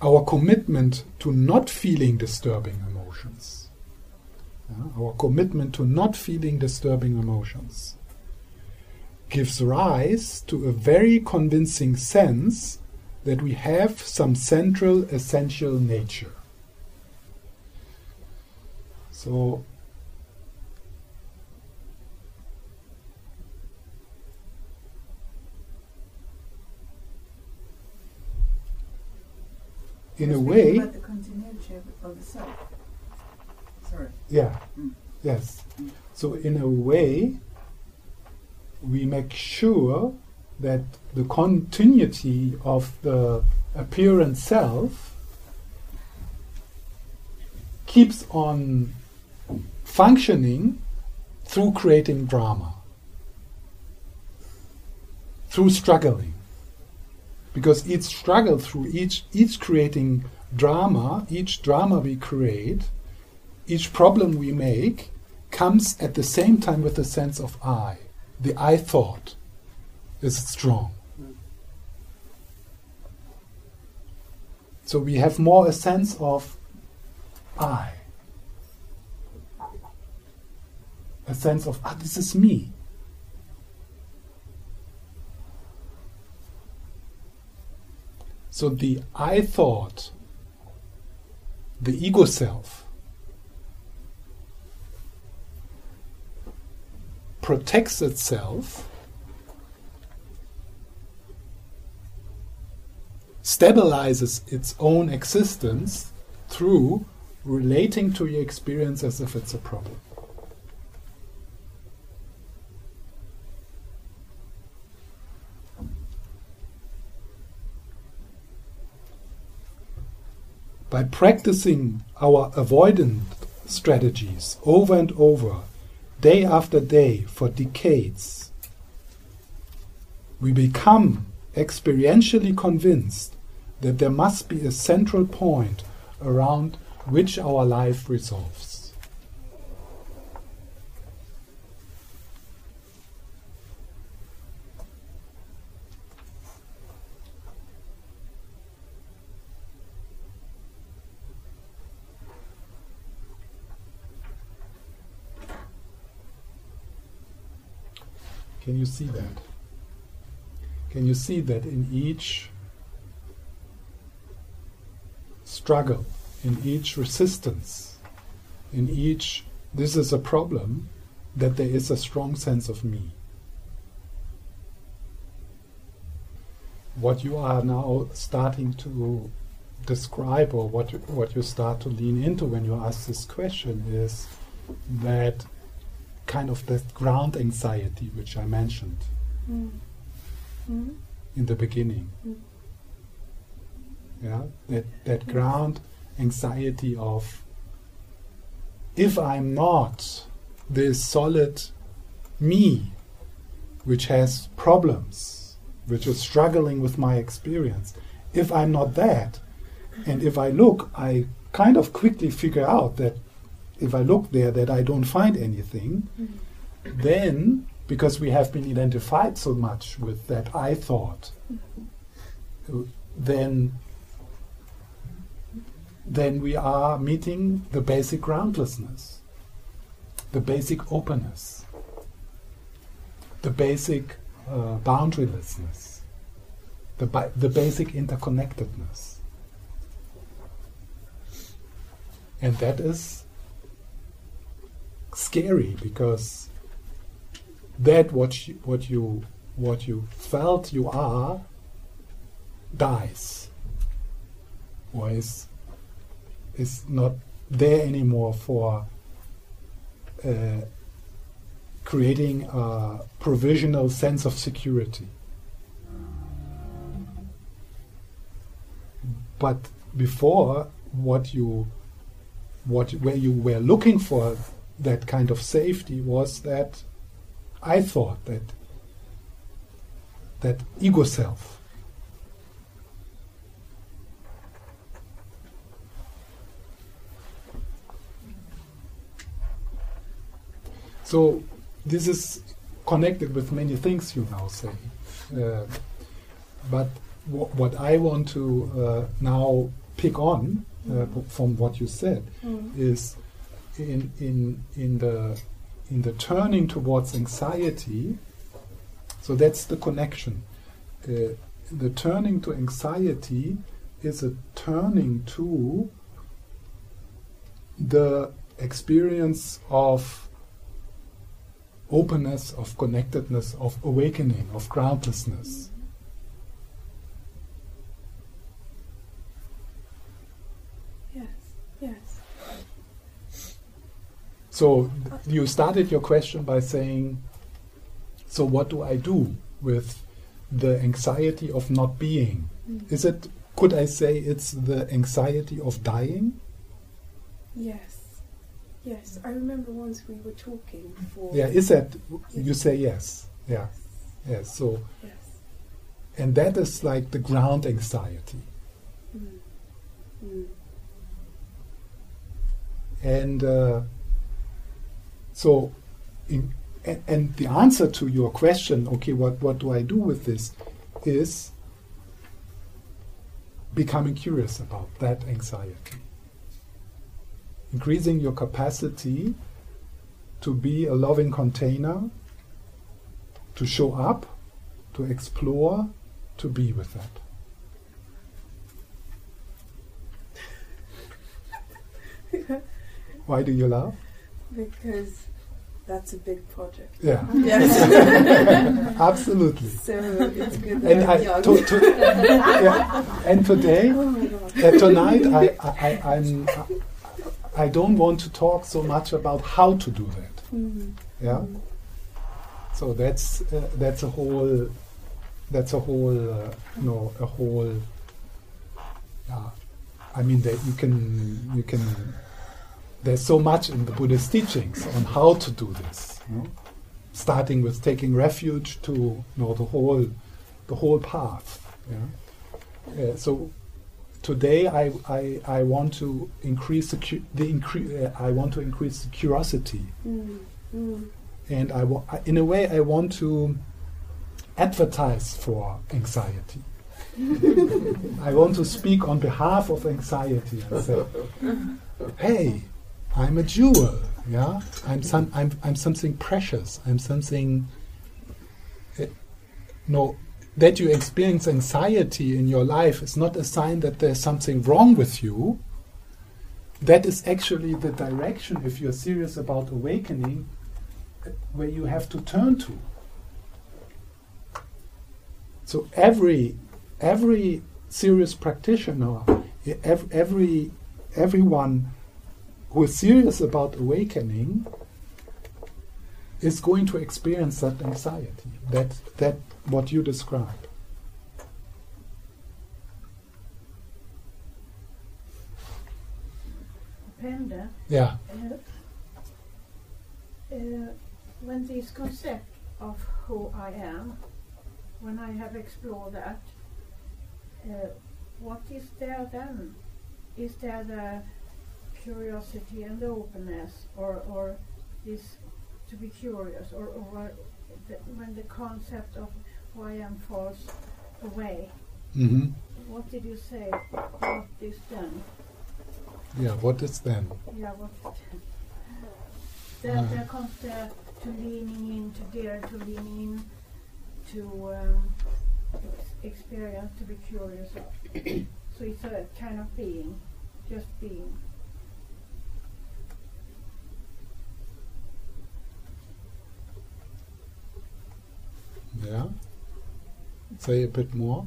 S1: our commitment to not feeling disturbing emotions our commitment to not feeling disturbing emotions, gives rise to a very convincing sense that we have some central essential nature. So, in a way,
S4: about the continuity of the self Sorry.
S1: Yeah. Mm. Yes. Mm. So in a way, we make sure that the continuity of the apparent self keeps on functioning through creating drama, through struggling. Because each struggle through each each creating drama, each drama we create, each problem we make comes at the same time with a sense of I. The I thought is strong. So we have more a sense of I. A sense of, ah, this is me. So the I thought, the ego self, protects itself, stabilizes its own existence through relating to your experience as if it's a problem. By practicing our avoidant strategies over and over, day after day, for decades, we become experientially convinced that there must be a central point around which our life resolves. Can you see that? Can you see that in each struggle, in each resistance, in each this is a problem, that there is a strong sense of me? What you are now starting to describe, or what you, what you start to lean into when you ask this question, is that kind of that ground anxiety which I mentioned
S3: Mm. Mm.
S1: in the beginning.
S3: Mm.
S1: Yeah, that that ground anxiety of if I'm not this solid me, which has problems, which is struggling with my experience, if I'm not that, and if I look, I kind of quickly figure out that if I look there that I don't find anything,
S3: Mm.
S1: then because we have been identified so much with that I thought, then then we are meeting the basic groundlessness, the basic openness, the basic uh, boundarylessness, the, bi- the basic interconnectedness. And that is scary because that what you, what you what you felt you are dies or is is not there anymore for uh, creating a provisional sense of security. But before, what you what where you were looking for that kind of safety was that I thought that that ego self. So this is connected with many things you now say, uh, but wh- what I want to uh, now pick on uh, from what you said
S3: Mm.
S1: is in in in the in the turning towards anxiety. So that's the connection. Uh, the turning to anxiety is a turning to the experience of openness, of connectedness, of awakening, of groundlessness.
S3: Yes. Yes.
S1: So you started your question by saying, so what do I do with the anxiety of not being?
S3: Mm.
S1: Is it, could I say it's the anxiety of dying?
S3: Yes. Yes. I remember once we were talking before.
S1: Yeah, is that, you say yes. Yeah, yes. So,
S3: Yes.
S1: and that is like the ground anxiety.
S3: Mm. Mm.
S1: And uh, so, in, and, and the answer to your question, okay, what, what do I do with this, is becoming curious about that anxiety. Increasing your capacity to be a loving container, to show up, to explore, to be with that. Why do you laugh?
S3: Because that's a big project.
S1: Yeah,
S3: Yes.
S1: absolutely.
S3: so it's good that
S1: And,
S3: young.
S1: to, to, yeah, and today,
S3: oh
S1: uh, tonight, I, I, I, I'm, I don't want to talk so much about how to do that.
S3: Mm.
S1: Yeah.
S3: Mm.
S1: So that's uh, that's a whole that's a whole uh, you know a whole. Yeah, I mean that you can you can. There's so much in the Buddhist teachings on how to do this. you know, Starting with taking refuge to you know the whole the whole path. Yeah. Uh, so today I, I I want to increase the cu- the incre- uh, I want to increase the curiosity
S3: Mm. Mm.
S1: and I wa- I- in a way I want to advertise for anxiety. I want to speak on behalf of anxiety and say, "Hey, I'm a jewel. Yeah, I'm some. I'm I'm something precious. I'm something. Uh, no, that you experience anxiety in your life is not a sign that there's something wrong with you. That is actually the direction, if you're serious about awakening, where you have to turn to. So every every serious practitioner, e- every everyone who is serious about awakening is going to experience that anxiety. That that what you describe.
S4: Panda,
S1: Yeah.
S4: uh, uh, when this concept of who I am, when I have explored that, uh, what is there then? Is there the curiosity and the openness, or, or this to be curious, or, or the, when the concept of who I am falls away?
S1: hmm
S4: What did you say? What is then?
S1: Yeah. What is then?
S4: Yeah, what there,
S1: Mm.
S4: there comes the to leaning in, to dare to lean in, to um, ex- experience, to be curious. so it's a kind of being, just being.
S1: Yeah. Say a bit more.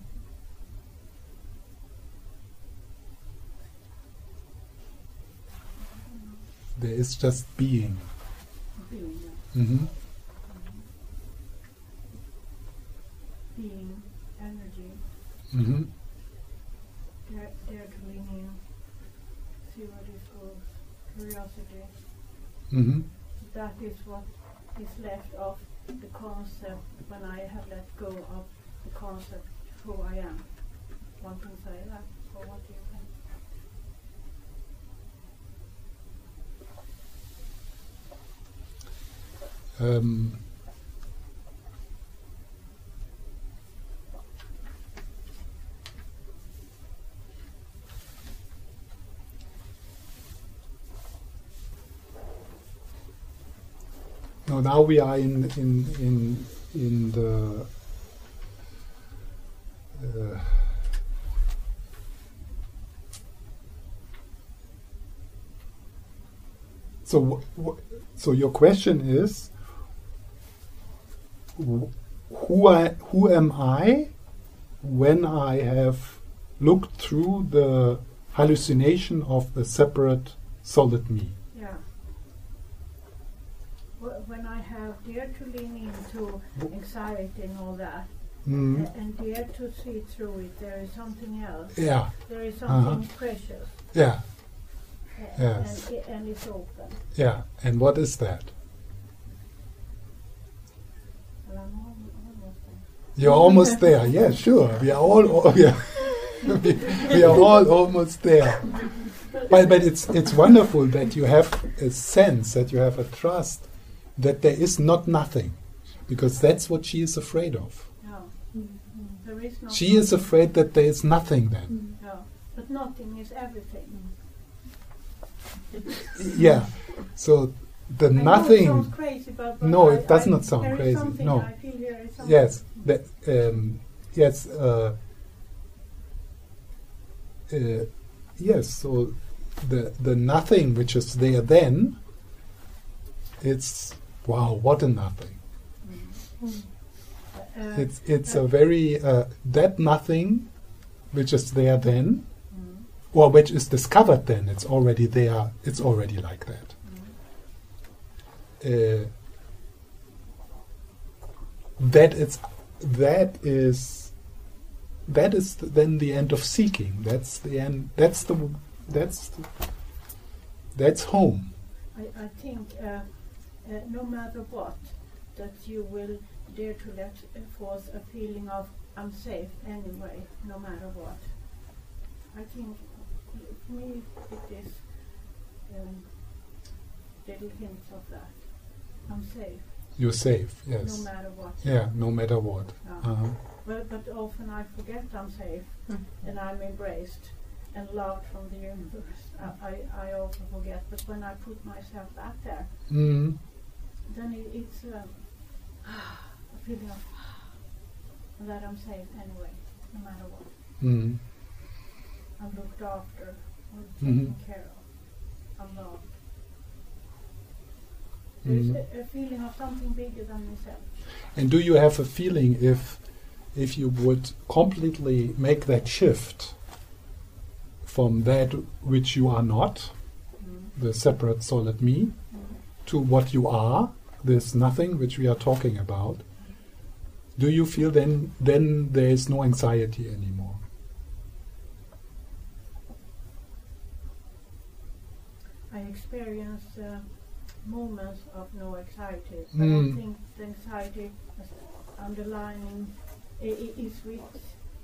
S1: There is just being.
S4: Being,
S1: hmm
S4: being, energy,
S1: hmm
S4: dare, dare to lean in, see where this goes, curiosity.
S1: hmm
S4: That is what is left of the concept when I have let go of the concept who I am. One can say that, or what do you think?
S1: Um, no, now we are in in in in the uh, so so your question is who I who am I when I have looked through the hallucination of the separate solid me.
S4: Yeah. wh- when I have dared to lean into anxiety and all that,
S1: Mm.
S4: a- and dare to see through it, there is something else.
S1: Yeah,
S4: There is
S1: Uh-huh.
S4: something precious,
S1: yeah,
S4: a-
S1: Yes.
S4: and, and it's open.
S1: yeah. And what is that?
S4: Almost.
S1: You're almost there. Yeah, sure. We are all. we, are, we, we are all almost there. But but it's it's wonderful that you have a sense that you have a trust that there is not nothing, because that's what she is afraid of.
S3: Mm.
S4: is no.
S1: She is afraid that there is nothing then.
S3: Mm.
S4: No, but nothing is everything.
S1: Yeah. So the
S4: I
S1: nothing.
S4: crazy, but, but
S1: No,
S4: I-
S1: it does
S4: I-
S1: not sound crazy, no.
S4: I feel there is something.
S1: Yes, that, um, yes, uh, uh, yes. So the the nothing which is there then, it's wow, what a nothing.
S4: Uh,
S1: It's it's a very uh, that nothing, which is there then,
S4: mm,
S1: or which is discovered then. It's already there. It's already like that.
S4: mm.
S1: uh, that it's that is that is th- then the end of seeking that's the end that's the that's the, that's home
S4: I, I think uh, uh, no matter what, that you will dare to let uh, forth a feeling of I'm safe anyway, no matter what. I think for me it is um, little hints of that. I'm safe,
S1: you're safe yes.
S4: no matter what.
S1: yeah no matter what
S4: No.
S1: uh-huh.
S4: But, but often I forget I'm safe
S3: Mm.
S4: and I'm embraced and loved from the universe. I, I, I often forget, but when I put myself back there,
S1: mm
S4: then it, it's um, a feeling of that I'm safe anyway, no matter what.
S1: mm
S4: I'm looked after,
S1: I'm
S4: taken care of, I'm loved. There's
S1: mm
S4: a, a feeling of something bigger than myself.
S1: and do you have a feeling if if you would completely make that shift from that which you are not
S4: Mm.
S1: the separate solid me
S4: Mm.
S1: to what you are, this nothing which we are talking about, do you feel then then there is no anxiety anymore?
S4: I experience uh, moments of no anxiety,
S1: Mm.
S4: I think the anxiety is underlining i- i- is with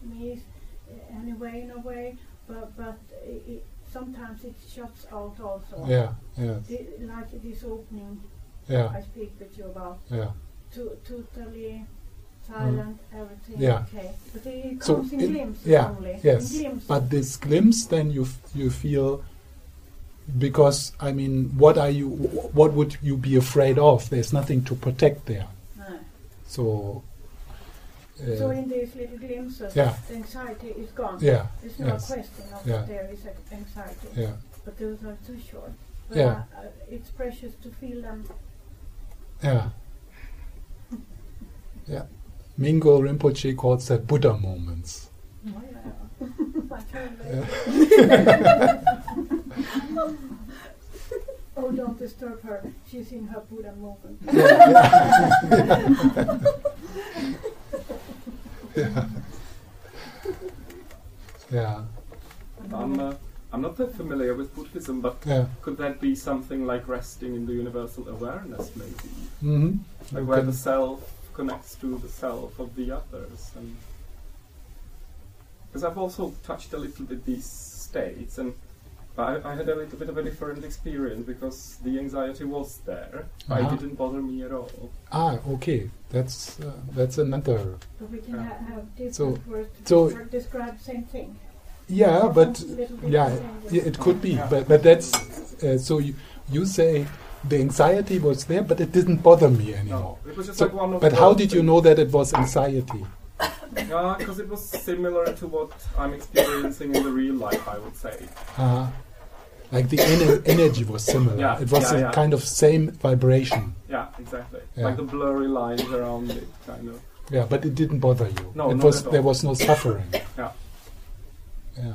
S4: me uh, anyway in a way, but but it, sometimes it shuts out also.
S1: Yeah, yes,
S4: The, like this opening
S1: yeah,
S4: I speak with you about,
S1: yeah.
S4: to, totally silent, everything
S1: Mm. Yeah.
S4: okay, but it
S1: So
S4: comes in
S1: it-
S4: glimpses
S1: yeah,
S4: only.
S1: yes. But this glimpse, then you f- you feel because I mean, what are you? What would you be afraid of? There's nothing to protect there.
S4: No.
S1: So. Uh,
S4: So in these little glimpses,
S1: Yeah.
S4: the anxiety is gone.
S1: yeah,
S4: There's no
S1: yes,
S4: question of
S1: Yeah.
S4: there is anxiety,
S1: yeah,
S4: but those are too short. But
S1: Yeah.
S4: uh, it's precious to feel them.
S1: Yeah, yeah. Mingyur Rinpoche calls that Buddha moments.
S4: Oh, yeah.
S1: Yeah.
S4: oh, don't disturb her. She's in her Buddha moment.
S1: Yeah,
S5: I'm, uh, I'm not that familiar with Buddhism, but
S1: yeah.
S5: could that be something like resting in the universal awareness, maybe?
S1: Mm-hmm.
S5: Like where the self connects to the self of the others? And Because I've also touched a little bit these states, and I, I had a little bit of a different experience because the anxiety was there.
S1: Uh-huh.
S5: It didn't bother me at all.
S1: Ah, okay. That's uh, that's another.
S4: But we can
S5: Yeah.
S4: have different
S1: So-
S4: words to
S1: so-
S4: describe the same thing.
S1: Yeah, but
S4: Some little bit
S1: yeah, it could be. But but that's uh, so. You, you say the anxiety was there, but it didn't bother me anymore.
S5: No, it was just
S1: So,
S5: like one of
S1: but how did you know that it was anxiety?
S5: Yeah, because it was similar to what I'm experiencing in the real life, I would say.
S1: Uh, like the ener- energy was similar.
S5: Yeah,
S1: it was
S5: yeah,
S1: a
S5: yeah.
S1: kind of same vibration.
S5: Yeah, exactly.
S1: Yeah.
S5: Like the blurry lines around it, kind of.
S1: Yeah, but it didn't bother you.
S5: No,
S1: it
S5: not
S1: was
S5: at all.
S1: there was no suffering.
S5: Yeah.
S1: Yeah.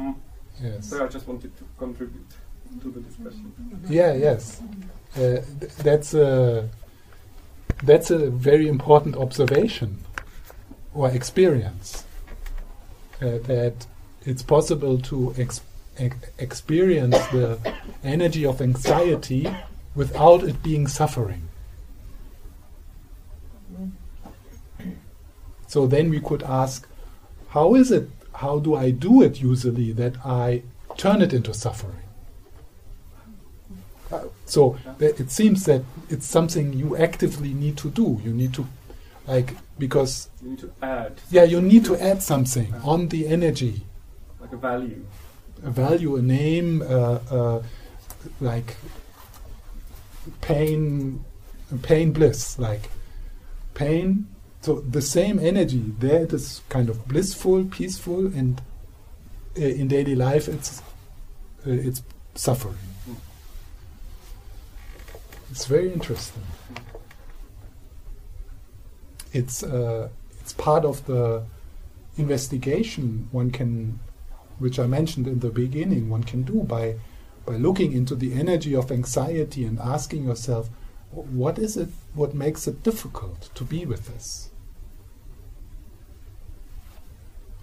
S5: Mm.
S1: Yes.
S5: So I just wanted to contribute to the discussion.
S1: Yeah. Yes. uh, th- that's a that's a very important observation or experience uh, that it's possible to ex- ex- experience the energy of anxiety without it being suffering. So then we could ask, how is it, how do I do it usually that I turn it into suffering? Uh, so it seems that it's something you actively need to do. You need to, like, because,
S5: You need to add
S1: yeah, you need to add something on the energy
S5: like a value.
S1: a value, a name, uh, uh, like pain, pain, bliss, like pain. So the same energy there, it is kind of blissful, peaceful, and uh, in daily life, it's uh, it's suffering. It's very interesting. It's uh, it's part of the investigation one can which I mentioned in the beginning, one can do by by looking into the energy of anxiety and asking yourself, "Wh- what is it? What makes it difficult to be with this?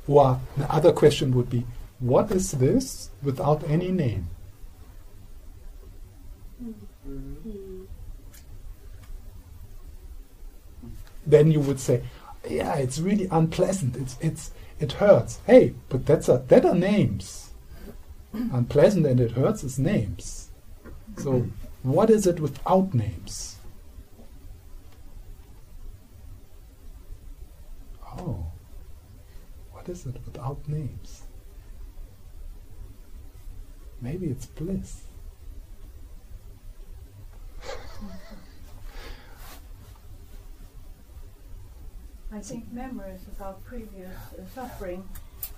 S1: Or the other question would be, what is this without any name? Then you would say, yeah, it's really unpleasant. It's it's it hurts. Hey, but that's a that are names. Unpleasant and it hurts is names. So what is it without names? Oh. What is it without names? Maybe it's bliss.
S4: I think memories about previous uh, suffering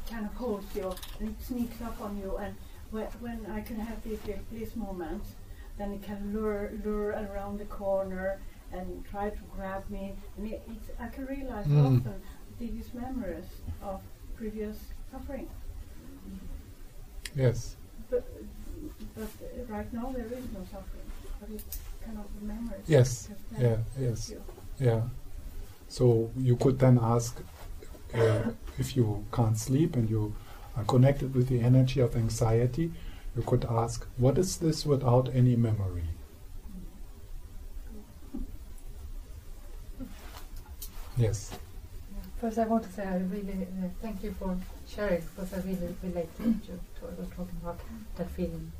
S4: kind of holds you and it sneaks up on you. And when, when I can have these bliss moments, then it can lure, lure around the corner and try to grab me. And it, I can realize
S1: Mm.
S4: often these memories of previous suffering.
S1: Yes.
S4: But, but right now there is no suffering, but it's kind of the memories.
S1: Yes. Yeah. Yes.
S4: you.
S1: Yeah. So you could then ask uh, if you can't sleep and you are connected with the energy of anxiety, you could ask, what is this without any memory? Yes.
S6: First, I want to say I really uh, thank you for sharing because I really relate to, to what was talking about that feeling.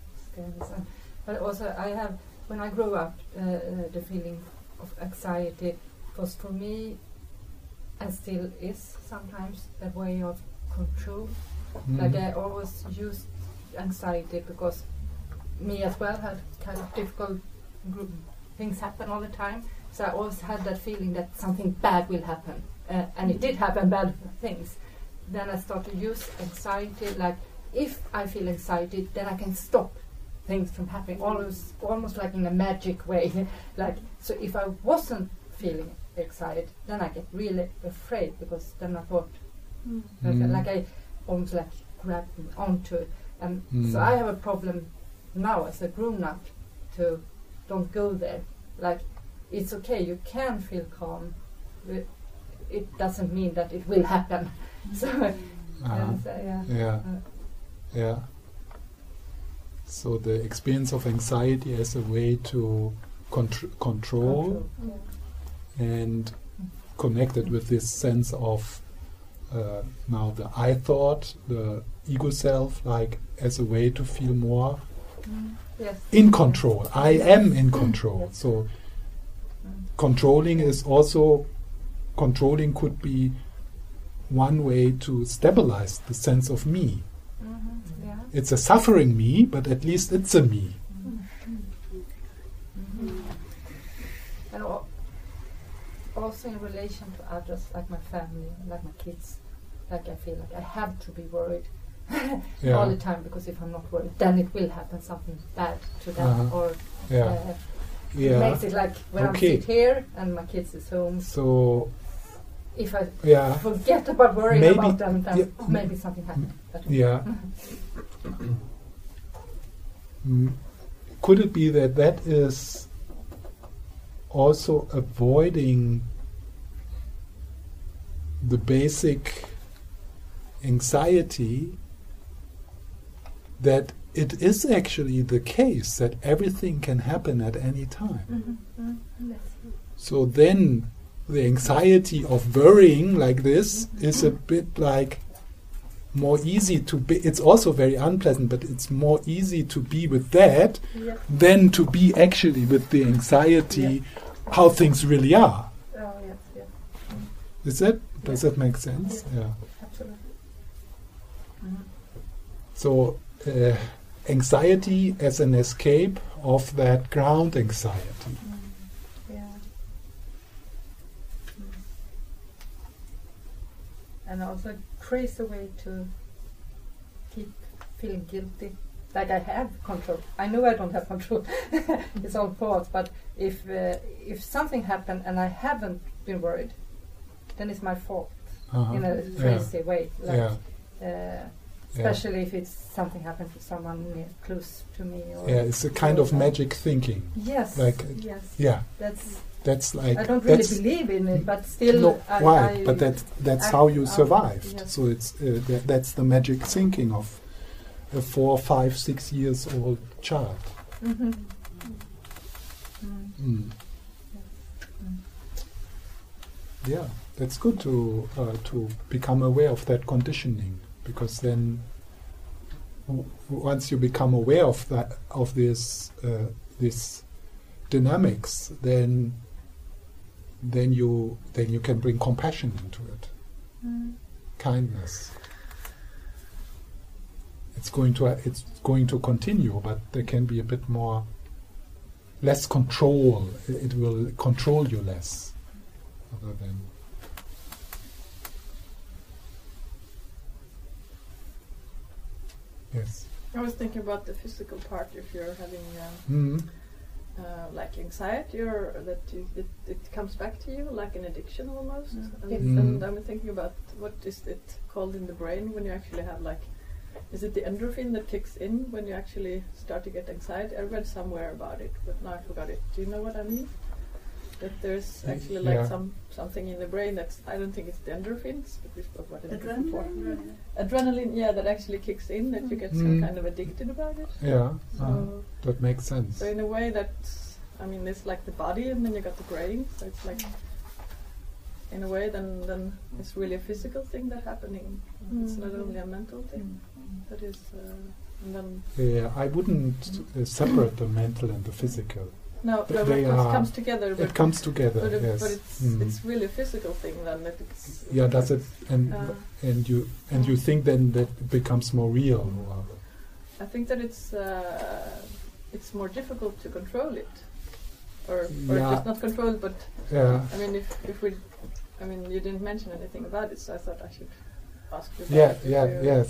S6: But also, I have when I grew up, uh, uh, the feeling of anxiety was for me, and still is sometimes, a way of control. Like
S1: Mm.
S6: I always used anxiety because me as well had kind of difficult group things happen all the time. So I always had that feeling that something bad will happen, uh, and it did happen bad things. Then I started to use anxiety. Like if I feel anxiety, then I can stop things from happening. Almost, almost like in a magic way. like so, if I wasn't feeling excited, then I get really afraid because then I thought like,
S1: Mm.
S6: like I almost like grabbed onto it. And so
S1: Mm.
S6: I have a problem now as a grown up to don't go there. Like it's okay, you can feel calm. It doesn't mean that it will happen. So,
S1: Uh-huh.
S6: and so, yeah.
S1: Yeah.
S6: Uh,
S1: Yeah. So the experience of anxiety as a way to contr- control
S6: control.
S1: and connected with this sense of uh, now the I thought, the ego self, like as a way to feel more
S6: Mm. Yes.
S1: in control. I am in control. So
S6: Mm.
S1: controlling is also controlling could be one way to stabilize the sense of me.
S6: Mhm. Yeah.
S1: It's a suffering me, but at least it's a me.
S6: Also in relation to others, like my family, like my kids, like I feel like I have to be worried
S1: Yeah.
S6: all the time because if I'm not worried, then it will happen something bad to them,
S1: Uh-huh.
S6: or
S1: Yeah.
S6: uh, it makes it like when
S1: Okay.
S6: I sit here and my kids is home.
S1: So
S6: If I
S1: yeah.
S6: forget about worrying
S1: Maybe-
S6: about them, then
S1: yeah.
S6: maybe something happens.
S1: Yeah. Mm. Could it be that that is also avoiding the basic anxiety that it is actually the case that everything can happen at any time.
S6: Mm-hmm.
S1: So then the anxiety of worrying like this is a bit like more easy to be it's also very unpleasant but it's more easy to be with that
S4: Yeah.
S1: than to be actually with the anxiety how things really are.
S4: Oh, yes, yes,
S1: is that does that make sense? Yeah.
S4: absolutely. Mm-hmm.
S1: so uh, anxiety as an escape of that ground anxiety. Mm-hmm.
S6: Yeah. Mm-hmm. And also crazy way to keep feeling guilty. Like I have control. I know I don't have control. it's all thoughts. But if uh, if something happened and I haven't been worried, then it's my fault
S1: Uh-huh.
S6: in a
S1: Yeah.
S6: crazy way. Like,
S1: yeah
S6: uh, especially if it's something happened to someone near, close to me. Or
S1: yeah it's a kind of magic thinking
S6: Yes.
S1: like
S4: Yes.
S1: yeah
S6: that's.
S1: that's like
S6: I don't really believe in it, but still.
S1: no,
S6: I,
S1: why?
S6: I,
S1: but that that's
S6: I-
S1: how you survived.
S6: yes.
S1: So it's uh, that, that's the magic thinking of a four, five, six years old child.
S6: Mhm. Mm.
S1: Mm. Yeah, that's good to uh, to become aware of that conditioning because then w- once you become aware of that of this uh, this dynamics, then then you then you can bring compassion into it,
S6: Mm.
S1: kindness. It's going to it's going to continue, but there can be a bit more less control. It it will control you less, other than yes.
S7: I was thinking about the physical part. If you're having um,
S1: Mm.
S7: uh, like anxiety, or that you, it, it comes back to you like an addiction almost.
S6: Mm.
S7: And,
S1: Yes.
S7: and. I'm thinking about what is it called in the brain when you actually have like, is it the endorphin that kicks in when you actually start to get anxiety? I read somewhere about it, but now I forgot it. Do you know what I mean? That there's
S1: Y-
S7: actually like some something in the brain that's I don't think it's the endorphins, but we spoke about it before.
S4: Adrenaline.
S7: Adrenaline, yeah, that actually kicks in that you get some
S1: Mm.
S7: kind of addicted about it.
S1: Yeah,
S7: So,
S1: uh, that makes sense.
S7: so in a way that I mean it's like the body and then you got the brain. So it's like in a way then then it's really a physical thing that's happening. It's not
S4: Mm.
S7: only a mental thing. That is uh, and then
S1: Yeah, I wouldn't uh, separate the mental and the physical.
S7: no,
S1: Th-
S7: no
S1: they
S7: it
S1: are-
S7: comes together but
S1: It comes together.
S7: but, it,
S1: yes.
S7: but it's
S1: Mm.
S7: it's really a physical thing then that it's
S1: yeah, does it and
S7: uh,
S1: and you and you think then that it becomes more real or
S7: I think that it's uh, it's more difficult to control it. Or, or
S1: Yeah.
S7: just not control but
S1: yeah
S7: I mean, if, if we, I mean, you didn't mention anything about it, so I thought I should ask you.
S1: yeah yeah yes.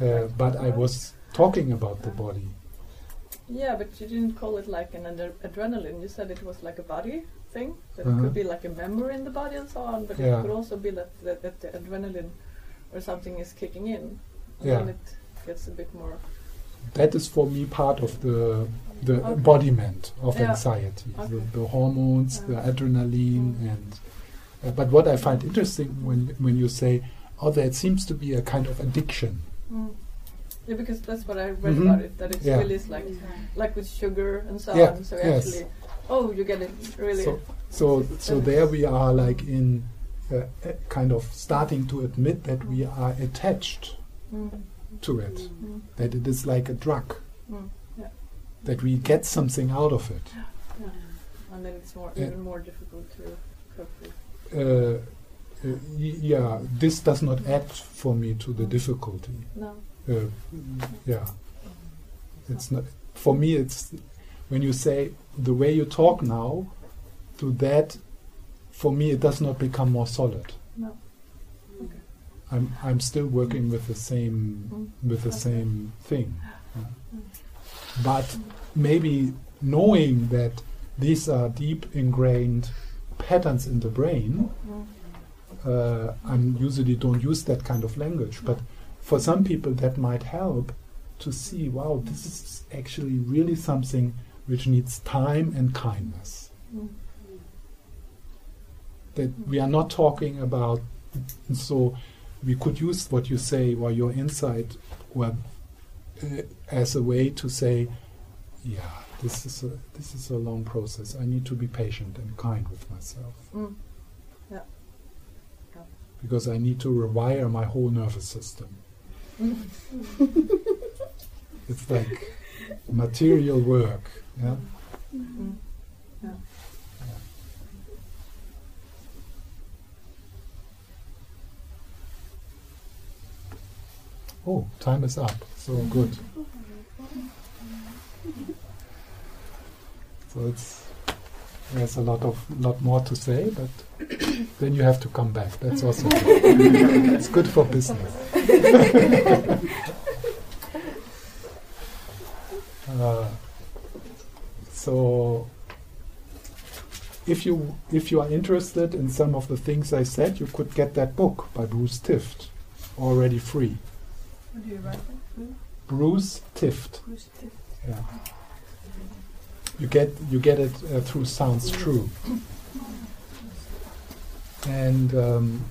S1: Uh, but I was talking about the body.
S7: Yeah, but you didn't call it like an adre- adrenaline. You said it was like a body thing. That it
S1: Uh-huh.
S7: could be like a memory in the body and so on. But
S1: Yeah.
S7: it could also be that, that, that the adrenaline or something is kicking in. And
S1: Yeah.
S7: it gets a bit more.
S1: That is for me part of the the
S7: Okay.
S1: embodiment of
S7: Yeah.
S1: anxiety.
S7: Okay.
S1: The, the hormones, the adrenaline,
S7: Mm.
S1: and uh, but what I find interesting when when you say, "Oh, there seems to be a kind of addiction."
S7: Yeah, because that's what I read
S1: Mhm.
S7: about it. That it
S1: Yeah.
S7: really is like like with sugar and so
S1: Yeah,
S7: on. So
S1: yes.
S7: actually, oh, you get it really.
S1: So, so, so there we are, like in uh, uh, kind of starting to admit that we are attached
S7: Mm.
S1: to it,
S7: Mm.
S1: that it is like a drug,
S7: Mm. Yeah.
S1: that we get something out of it.
S7: Yeah. And then it's more
S1: Yeah.
S7: even more difficult to cope with.
S1: Uh, y- yeah, this does not add for me to the difficulty.
S7: No.
S1: Uh, yeah, it's not for me. It's when you say the way you talk now, to that, for me it does not become more solid.
S7: No. Okay.
S1: I'm I'm still working with the same
S7: Mm.
S1: with the
S7: Okay.
S1: same thing, Yeah. but maybe knowing that these are deep ingrained patterns in the brain,
S7: Mm.
S1: Uh, I usually don't use that kind of language, but for some people that might help to see, wow, this is actually really something which needs time and kindness. That we are not talking about. So we could use what you say or your insight, well, uh, as a way to say, yeah, this is a this is a long process. I need to be patient and kind with myself
S7: Mm.
S1: Because I need to rewire my whole nervous system. it's like material work. Yeah.
S7: Mm. Yeah.
S1: Oh, time is up. So good. So it's there's a lot of lot more to say, but then you have to come back. That's also good. it's good for business. uh, so if you if you are interested in some of the things I said, you could get that book by Bruce Tift, already free.
S3: What do you write it?
S1: Bruce Tift.
S3: Bruce Tift.
S1: Yeah. You get you get it uh, through Sounds True. And um,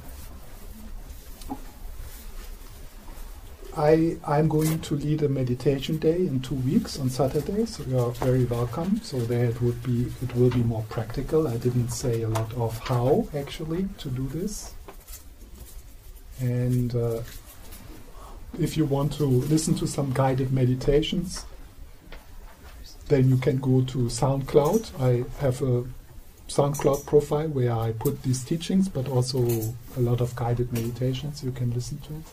S1: I I'm going to lead a meditation day in two weeks on Saturday, so you are very welcome. So there it would be it will be more practical. I didn't say a lot of how actually to do this. And uh, if you want to listen to some guided meditations, then you can go to SoundCloud. I have a SoundCloud profile where I put these teachings, but also a lot of guided meditations you can listen to.